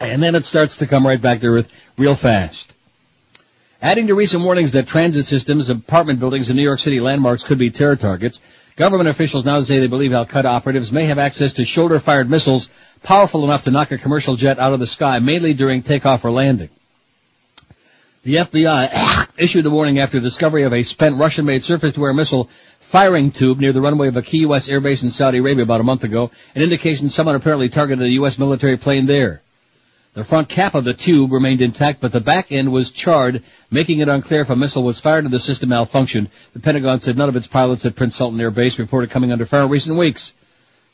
S5: and then it starts to come right back to earth real fast. Adding to recent warnings that transit systems, apartment buildings, and New York City landmarks could be terror targets, government officials now say they believe Al Qaeda operatives may have access to shoulder-fired missiles powerful enough to knock a commercial jet out of the sky, mainly during takeoff or landing. The FBI issued the warning after discovery of a spent Russian-made surface-to-air missile firing tube near the runway of a key U.S. airbase in Saudi Arabia about a month ago, an indication someone apparently targeted a U.S. military plane there. The front cap of the tube remained intact, but the back end was charred, making it unclear if a missile was fired or the system malfunctioned. The Pentagon said none of its pilots at Prince Sultan Air Base reported coming under fire in recent weeks.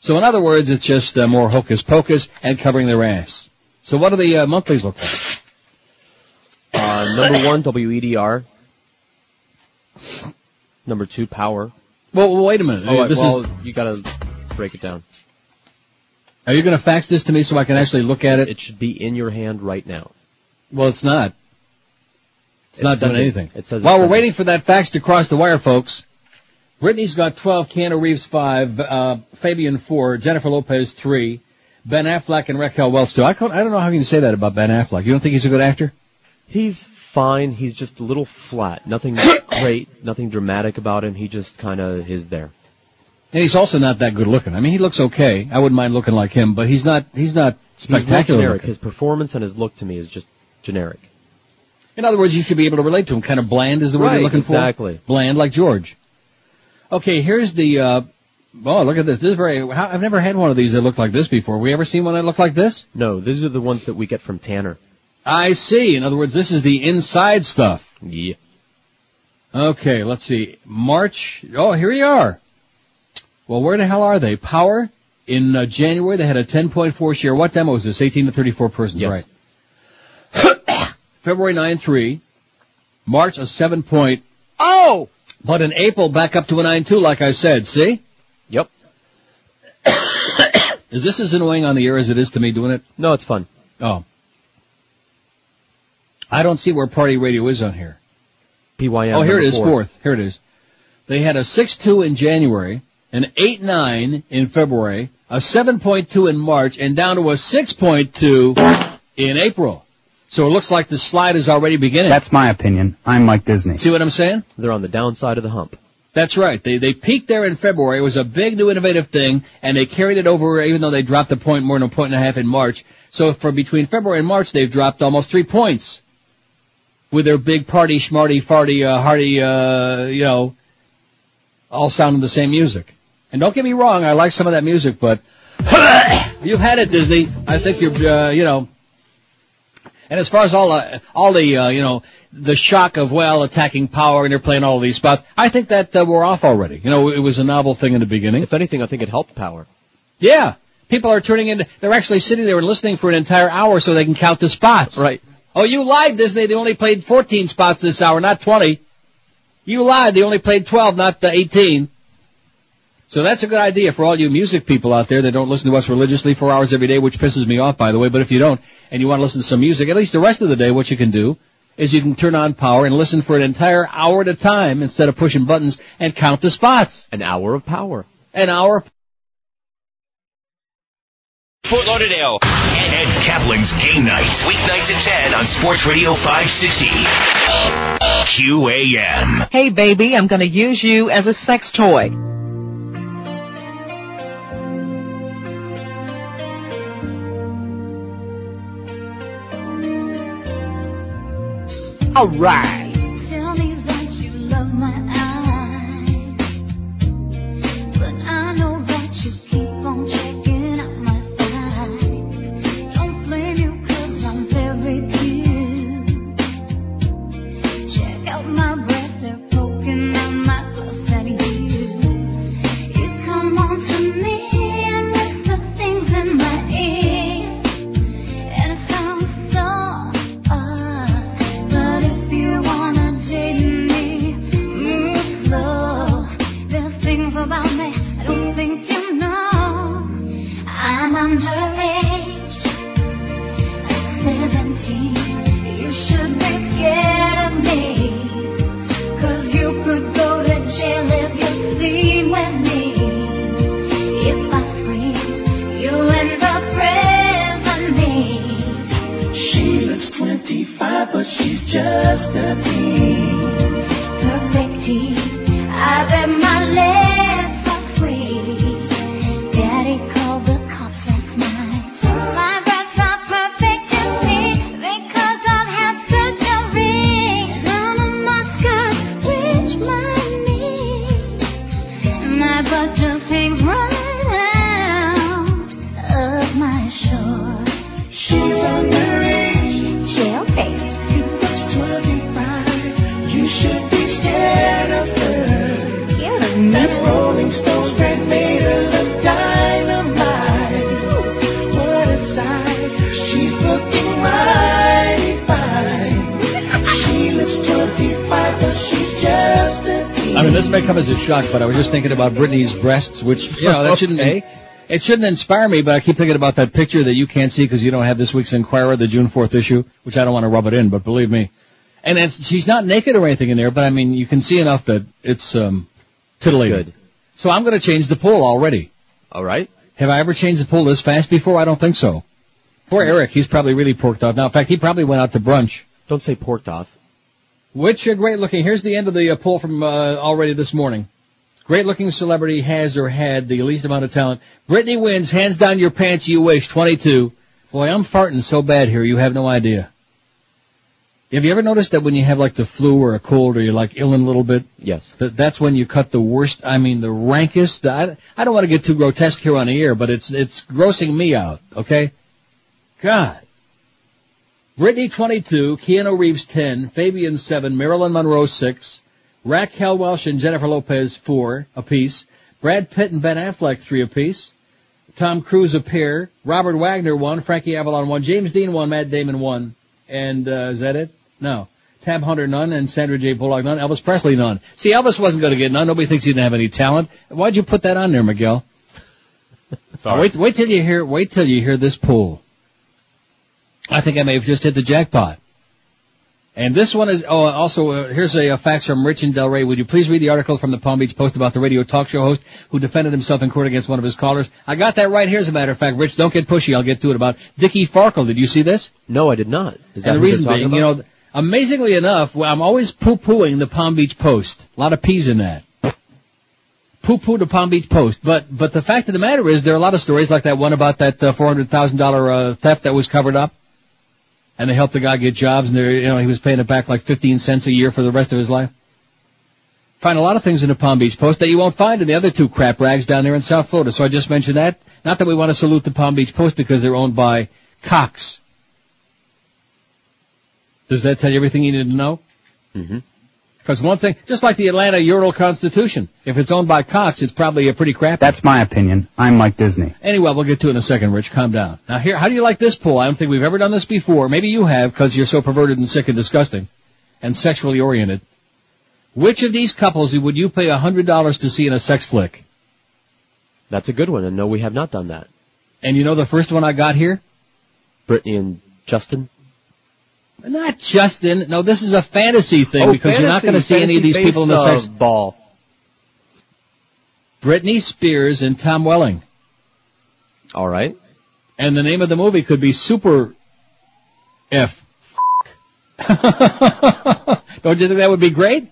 S5: So in other words, it's just uh, more hocus pocus and covering their ass. So what do the uh, monthlies look like?
S6: Uh, number one, WEDR. Number two, Power.
S5: Well, well, wait a minute.
S6: Oh,
S5: this
S6: well,
S5: is,
S6: you gotta break it down.
S5: are you going to fax this to me so I can actually look at it?
S6: It should be in your hand right now.
S5: Well, it's not. It's,
S6: It's
S5: not doing anything.
S6: It says
S5: While we're waiting for that fax to cross the wire, folks, Britney's got 12, Keanu Reeves 5, uh, Fabian 4, Jennifer Lopez 3, Ben Affleck and Raquel Welch 2. I, can't, I don't know how you can say that about Ben Affleck. You don't think he's a good actor?
S6: He's fine. He's just a little flat. Nothing great. Nothing dramatic about him. He just kind of is there.
S5: And he's also not that good looking. I mean, he looks okay. I wouldn't mind looking like him, but he's not, he's not
S6: He's
S5: spectacular
S6: generic.
S5: looking.
S6: His performance and his look to me is just generic.
S5: In other words, you should be able to relate to him. Kind of bland is the word
S6: Right,
S5: you're looking
S6: exactly.
S5: for? Exactly. Bland, like George. Okay, here's the, uh, oh, look at this. This is very, how, I've never had one of these that looked like this before. We ever seen one that looked like this?
S6: No, these are the ones that we get from Tanner.
S5: I see. In other words, this is the inside stuff.
S6: Yeah.
S5: Okay, let's see. March, oh, here you are. Well, where the hell are they? Power, In uh, January, they had a 10.4 share. What demo is this? 18 to 34 persons,
S6: Yes.
S5: right? February 9, 3. March, a 7 point.
S6: Oh!
S5: But in April, back up to a 9.2, like I said. See?
S6: Yep.
S5: Is this as annoying on the air as it is to me doing it?
S6: No, it's fun.
S5: Oh. I don't see where party radio is on here.
S6: PYM.
S5: oh, here it is,
S6: four.
S5: fourth. Here it is. They had a 6.2 in January, an 8.9 in February, a 7.2 in March, and down to a 6.2 in April. So it looks like the slide is already beginning.
S4: That's my opinion. I'm Mike Disney.
S5: See what I'm saying?
S6: They're on the downside of the hump.
S5: That's right. They they peaked there in February. It was a big new innovative thing, and they carried it over even though they dropped a point more than a point and a half in March. So for between February and March, they've dropped almost three points with their big party, smarty, farty, uh, hearty, uh, you know, all sounding the same music. And don't get me wrong, I like some of that music, but you've had it, Disney. I think you're, uh, you know. And as far as all uh, all the uh, you know the shock of well attacking power and they're playing all these spots, I think that uh, we're off already. You know, it was a novel thing in the beginning.
S6: If anything, I think it helped power.
S5: Yeah, people are turning in. They're actually sitting there and listening for an entire hour so they can count the spots.
S6: Right.
S5: Oh, you lied, Disney. They only played 14 spots this hour, not 20. You lied. They only played 12, not the 18. So that's a good idea for all you music people out there that don't listen to us religiously four hours every day, which pisses me off, by the way. But if you don't, and you want to listen to some music, at least the rest of the day, what you can do is you can turn on power and listen for an entire hour at a time instead of pushing buttons and count the spots.
S6: An hour of power.
S5: An hour. of
S10: Fort Lauderdale. Ed Kaplan's Game Nights. Weeknights at 10 on Sports Radio 560. QAM.
S19: Hey baby, I'm gonna use you as a sex toy.
S2: Alright.
S20: Tell
S11: 25, but she's just a teen.
S20: perfect teeth. I bet my lips
S5: I mean, this may come as a shock, but I was just thinking about Britney's breasts, which, you know, that shouldn't
S6: Okay.
S5: it shouldn't inspire me, but I keep thinking about that picture that you can't see because you don't have this week's Inquirer, the June 4th issue, which I don't want to rub it in, but believe me. And it's, she's not naked or anything in there, but I mean, you can see enough that it's, um, titillating.
S6: Good.
S5: So I'm going to change the poll already.
S6: All right.
S5: Have I ever changed the poll this fast before? I don't think so. Poor Eric, he's probably really porked off. Now, in fact, he probably went out to brunch.
S6: Don't say porked off.
S5: Which are great looking, here's the end of the uh, poll from uh, already this morning. Great looking celebrity has or had the least amount of talent. Britney wins, hands down your pants you wish, 22. Boy, I'm farting so bad here, you have no idea. Have you ever noticed that when you have like the flu or a cold or you're like ill in a little bit?
S6: Yes.
S5: That that's when you cut the worst, I mean the rankest, I, I don't want to get too grotesque here on the air, but it's, it's grossing me out, okay? God. Britney 22, Keanu Reeves 10, Fabian 7, Marilyn Monroe 6, Raquel Welch and Jennifer Lopez 4 apiece, Brad Pitt and Ben Affleck 3 apiece, Tom Cruise a pair, Robert Wagner one, Frankie Avalon one, James Dean one, Matt Damon one, and uh, is that it? No. Tab Hunter none, and Sandra J. Bullock none, Elvis Presley none. See, Elvis wasn't going to get none. Nobody thinks he didn't have any talent. Why'd you put that on there, Miguel?
S8: Sorry.
S5: Wait, wait till you hear, wait till you hear this pool. I think I may have just hit the jackpot. And this one is, oh, also, uh, here's a, a fax from Rich and Del Rey. Would you please read the article from the Palm Beach Post about the radio talk show host who defended himself in court against one of his callers? I got that right here, as a matter of fact. Rich, don't get pushy. I'll get to it about Dickie Farkle. Did you see this?
S6: No, I did not. Is that
S5: and the reason being, you know, amazingly enough, well, I'm always poo-pooing the Palm Beach Post. A lot of P's in that. Poo-poo the Palm Beach Post. But, but the fact of the matter is, there are a lot of stories like that one about that uh, $400,000 uh, theft that was covered up. And they helped the guy get jobs and you know, he was paying it back like 15 cents a year for the rest of his life. Find a lot of things in the Palm Beach Post that you won't find in the other two crap rags down there in South Florida. So I just mentioned that. Not that we want to salute the Palm Beach Post because they're owned by Cox. Does that tell you everything you need to know?
S6: Mm-hmm.
S5: Because one thing, just like the Atlanta Journal-Constitution, if it's owned by Cox, it's probably a pretty crap.
S4: That's my opinion. I'm like Disney.
S5: Anyway, we'll get to it in a second, Rich. Calm down. Now here, how do you like this poll? I don't think we've ever done this before. Maybe you have because you're so perverted and sick and disgusting and sexually oriented. Which of these couples would you pay a hundred dollars to see in a sex flick?
S6: That's a good one, and no, we have not done that.
S5: And you know the first one I got here?
S6: Britney and Justin?
S5: Not Justin. No, this is a fantasy thing
S6: Oh,
S5: because you're not going to see any of these people in the sex
S6: ball.
S5: Britney Spears and Tom Welling.
S6: All right.
S5: And the name of the movie could be Super F. Don't you think that would be great?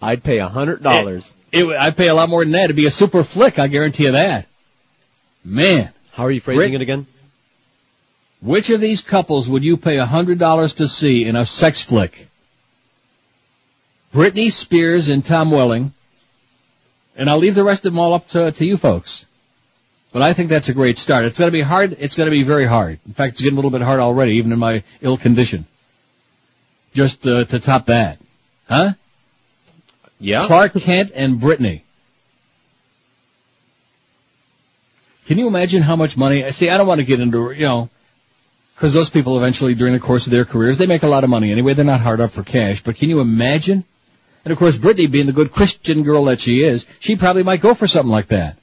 S6: I'd pay a hundred dollars.
S5: I'd pay a lot more than that. It'd be a super flick. I guarantee you that. Man.
S6: How are you phrasing
S5: Brit-
S6: it again?
S5: Which of these couples would you pay a hundred dollars to see in a sex flick? Britney Spears and Tom Welling. And I'll leave the rest of them all up to, to you folks. But I think that's a great start. It's gonna be hard. It's gonna be very hard. In fact, it's getting a little bit hard already, even in my ill condition. Just uh, to top that. Huh?
S6: Yeah.
S5: Clark Kent and Britney. Can you imagine how much money? I see, I don't want to get into, you know, because those people eventually, during the course of their careers, they make a lot of money anyway. They're not hard up for cash. But can you imagine? And of course, Britney, being the good Christian girl that she is, she probably might go for something like that.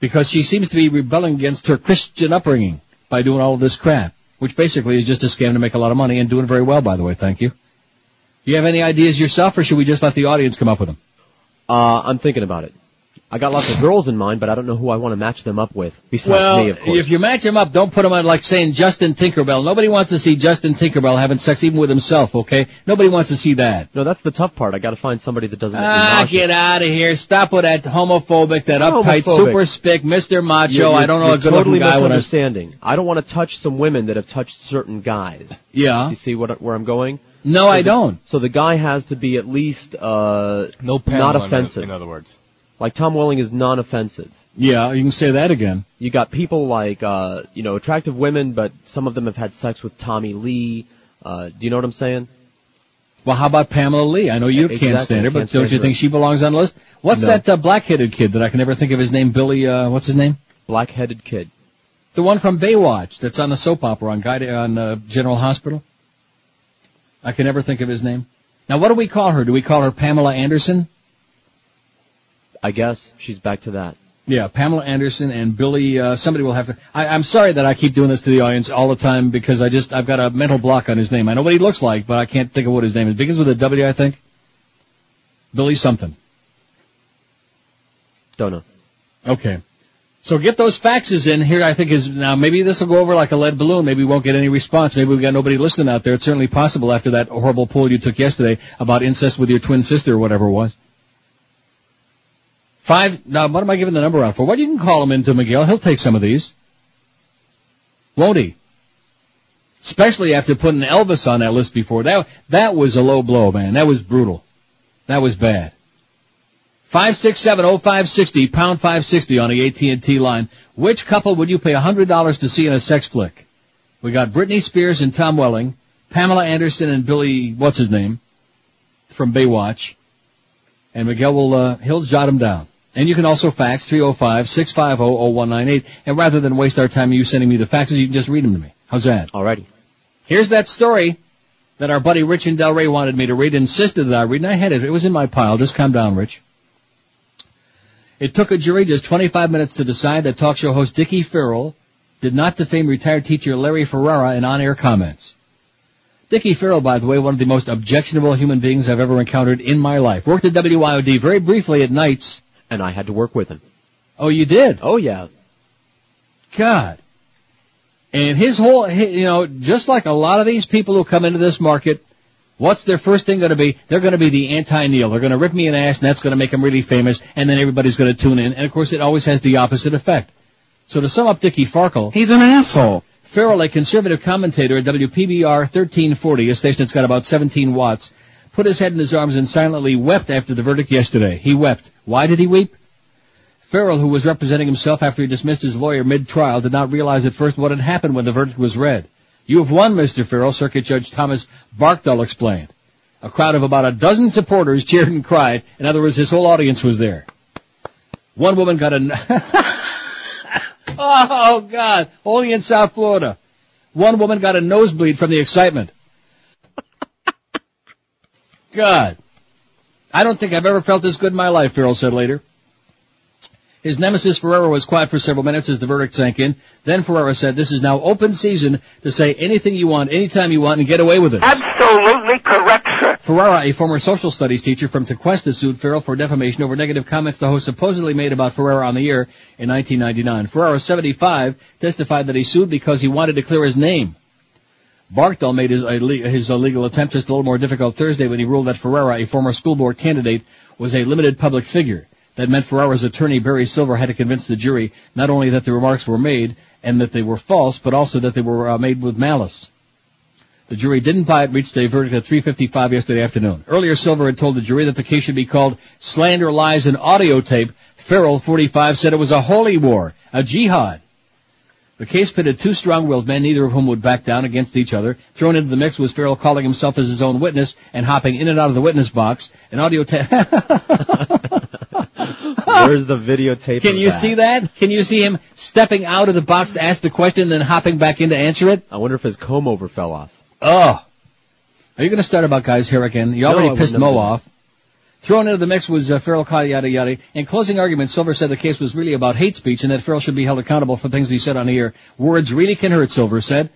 S5: Because she seems to be rebelling against her Christian upbringing by doing all of this crap, which basically is just a scam to make a lot of money and doing very well, by the way. Thank you. Do you have any ideas yourself, or should we just let the audience come up with them?
S6: Uh, I'm thinking about it. I got lots of girls in mind, but I don't know who I want to match them up with. Besides
S5: Well,
S6: me, of course.
S5: if you match them up, don't put them on like saying Justin Tinkerbell. Nobody wants to see Justin Tinkerbell having sex even with himself, okay? Nobody wants to see that.
S6: No, that's the tough part. I got to find somebody that doesn't. make me
S5: Ah, get out of here. Stop with that homophobic, that
S6: Not
S5: uptight,
S6: homophobic.
S5: super spick, Mr. Macho.
S6: You're- you're-
S5: I don't know a good
S6: totally
S5: looking guy when I...
S6: misunderstanding. I don't want to touch some women that have touched certain guys.
S5: Yeah.
S6: You see what where I'm going?
S5: No,
S6: So
S5: I
S6: the-
S5: don't.
S6: So the guy has to be at least uh
S8: No
S6: not
S8: Pamela, in-
S6: offensive.
S8: In other words.
S6: Like Tom Welling is non-offensive.
S5: Yeah, you can say that again.
S6: You got people like uh you know attractive women, but some of them have had sex with Tommy Lee. Uh, do you know what I'm saying?
S5: Well, how about Pamela Lee? I know you
S6: Exactly,
S5: can't stand her, but don't you
S6: her.
S5: think she belongs on the list? What's
S6: No.
S5: that uh, black-headed kid that I can never think of his name? Billy, uh, what's his name?
S6: Black-headed kid.
S5: The one from Baywatch that's on the soap opera on Guy on uh, General Hospital. I can never think of his name. Now, what do we call her? Do we call her Pamela Anderson?
S6: I guess she's back to that.
S5: Yeah, Pamela Anderson and Billy. Uh, somebody will have to. I, I'm sorry that I keep doing this to the audience all the time because I just I've got a mental block on his name. I know what he looks like, but I can't think of what his name is. Begins with a W, I think. Billy something.
S6: Don't know.
S5: Okay. So get those faxes in here. I think is now maybe this will go over like a lead balloon. Maybe we won't get any response. Maybe we got nobody listening out there. It's certainly possible after that horrible poll you took yesterday about incest with your twin sister or whatever it was. Five. Now, what am I giving the number out for? What you can call him into Miguel. He'll take some of these, won't he? Especially after putting Elvis on that list before. That that was a low blow, man. That was brutal. That was bad. Five six seven oh five sixty pound five sixty on the AT and T line. Which couple would you pay a hundred dollars to see in a sex flick? We got Britney Spears and Tom Welling, Pamela Anderson and Billy what's his name from Baywatch, and Miguel will uh, he'll jot him down. And you can also fax 305-650-0198. And rather than waste our time you sending me the faxes, you can just read them to me. How's that?
S6: Alrighty.
S5: Here's that story that our buddy Rich in Del Rey wanted me to read, insisted that I read, and I had it. It was in my pile. Just calm down, Rich. It took a jury just 25 minutes to decide that talk show host Dickie Farrell did not defame retired teacher Larry Ferrara in on-air comments. Dickie Farrell, by the way, one of the most objectionable human beings I've ever encountered in my life. Worked at WIOD very briefly at nights.
S6: And I had to work with him.
S5: Oh, you did?
S6: Oh yeah.
S5: God. And his whole, you know, just like a lot of these people who come into this market, what's their first thing going to be? They're going to be the anti-Neil. They're going to rip me an ass, and that's going to make them really famous, and then everybody's going to tune in. And of course, it always has the opposite effect. So to sum up Dickie Farkle,
S2: He's an asshole.
S5: Farrell, a conservative commentator at WPBR 1340, a station that's got about 17 watts, put his head in his arms and silently wept after the verdict yesterday. He wept. Why did he weep? Farrell, who was representing himself after he dismissed his lawyer mid-trial, did not realize at first what had happened when the verdict was read. You have won, Mr. Farrell, Circuit Judge Thomas Barkdull explained. A crowd of about a dozen supporters cheered and cried. In other words, his whole audience was there. One woman got a... oh, God. Only in South Florida. One woman got a nosebleed from the excitement. God. I don't think I've ever felt this good in my life, Farrell said later. His nemesis Ferrara was quiet for several minutes as the verdict sank in. Then Ferrara said, this is now open season to say anything you want, anytime you want, and get away with it.
S2: Absolutely correct, sir.
S5: Ferrara, a former social studies teacher from Tequesta, sued Farrell for defamation over negative comments the host supposedly made about Ferrara on the air in 1999. Ferrara, 75, testified that he sued because he wanted to clear his name. Barkdull made his, his illegal attempt just a little more difficult Thursday when he ruled that Ferrara, a former school board candidate, was a limited public figure. That meant Ferrara's attorney, Barry Silver, had to convince the jury not only that the remarks were made and that they were false, but also that they were uh, made with malice. The jury didn't buy it, reached a verdict at 3.55 yesterday afternoon. Earlier, Silver had told the jury that the case should be called Slander, Lies, and Audio Tape. Farrell, 45, said it was a holy war, a jihad. The case pitted two strong-willed men, neither of whom would back down against each other. Thrown into the mix was Farrell calling himself as his own witness and hopping in and out of the witness box. An audio tape.
S6: Where's the videotape?
S5: Can you
S6: that?
S5: see that? Can you see him stepping out of the box to ask the question and then hopping back in to answer it?
S6: I wonder if his comb over fell off.
S5: Oh. Are you going to start about guys here again? You already
S6: I
S5: pissed Mo off. Thrown into the mix was uh, Farrell yada yada. In closing argument, Silver said the case was really about hate speech and that Farrell should be held accountable for things he said on the air. Words really can hurt, Silver said.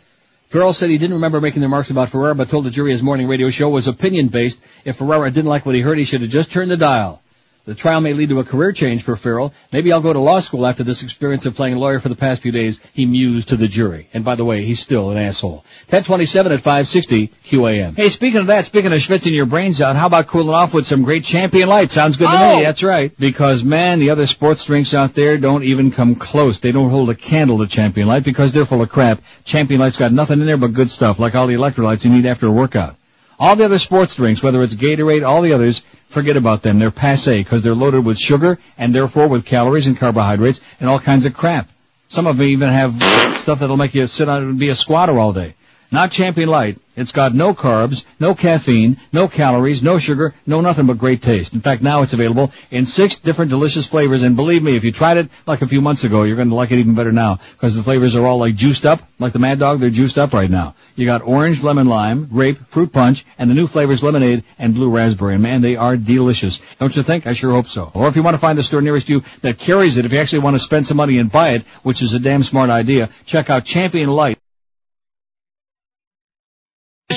S5: Farrell said he didn't remember making the remarks about Ferrara, but told the jury his morning radio show was opinion based. If Ferrara didn't like what he heard, he should have just turned the dial. The trial may lead to a career change for Farrell. Maybe I'll go to law school after this experience of playing lawyer for the past few days, he mused to the jury. And by the way, he's still an asshole. 1027 at 560 QAM. Hey, speaking of that, speaking of schwitzing your brains out, how about cooling off with some great Champion Lyte? Sounds good to
S2: Oh.
S5: me. That's right. Because man, the other sports drinks out there don't even come close. They don't hold a candle to Champion Lyte because they're full of crap. Champion Lyte's got nothing in there but good stuff, like all the electrolytes you need after a workout. All the other sports drinks, whether it's Gatorade, all the others, forget about them. They're passe because they're loaded with sugar and therefore with calories and carbohydrates and all kinds of crap. Some of them even have stuff that'll make you sit on and be a squatter all day. Not Champion Lyte. It's got no carbs, no caffeine, no calories, no sugar, no nothing but great taste. In fact, now it's available in six different delicious flavors, and believe me, if you tried it like a few months ago, you're going to like it even better now, because the flavors are all like juiced up, like the Mad Dog, they're juiced up right now. You got orange, lemon lime, grape, fruit punch, and the new flavors lemonade and blue raspberry, and man, they are delicious. Don't you think? I sure hope so. Or if you want to find the store nearest you that carries it, if you actually want to spend some money and buy it, which is a damn smart idea, check out Champion Lyte.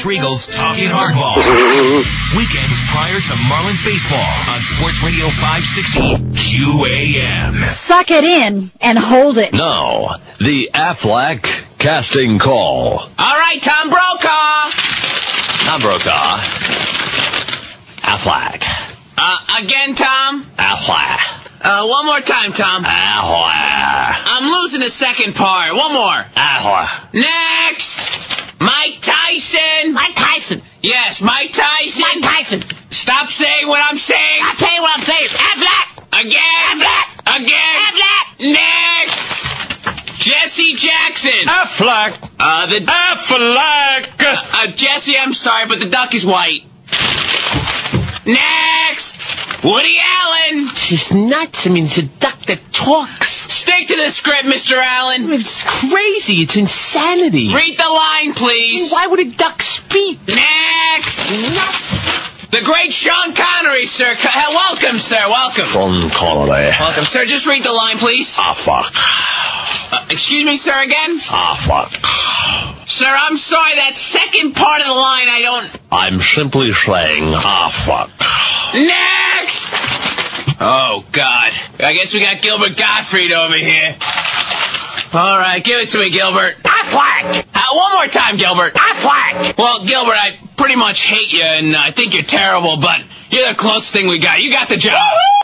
S10: Regal's Talking Hardball. Weekends prior to Marlins baseball on Sports Radio 560 QAM.
S21: Suck it in and hold it.
S22: Now, the Aflac casting call.
S17: All right, Tom Brokaw.
S22: Tom Brokaw. Aflac.
S17: Uh, again, Tom.
S22: Aflac.
S17: Uh, one more time, Tom.
S22: Aflac.
S17: I'm losing the second part. One more.
S22: Aflac.
S17: Next. Mike Tyson.
S21: Mike Tyson.
S17: Yes, Mike Tyson.
S21: Mike Tyson.
S17: Stop saying what I'm saying.
S21: I'll tell you what I'm saying. Aflac.
S17: Again.
S21: Aflac.
S17: Again.
S21: Aflac.
S17: Next. Jesse Jackson.
S13: Affleck.
S17: Uh, the
S13: Affleck.
S17: Uh, uh, Jesse, I'm sorry, but the duck is white. Next. Woody Allen.
S22: It's just nuts. I mean, it's a duck that talks.
S17: Stick to the script, Mr. Allen.
S22: It's crazy. It's insanity.
S17: Read the line, please.
S22: Why would a duck speak?
S17: Next. The great Sean Connery, sir. Co- welcome, sir. Welcome.
S22: Sean Connery.
S17: Welcome, sir. Just read the line, please.
S22: Ah, fuck.
S17: Uh, excuse me, sir, again?
S22: Ah, fuck.
S17: Sir, I'm sorry. That second part of the line, I don't...
S22: I'm simply saying, ah, fuck.
S17: Next! Oh, God. I guess we got Gilbert Gottfried over here. All right, give it to me, Gilbert. I flack. Uh, one more time, Gilbert. I flack. Well, Gilbert, I pretty much hate you, and I think you're terrible, but you're the closest thing we got. You got the job.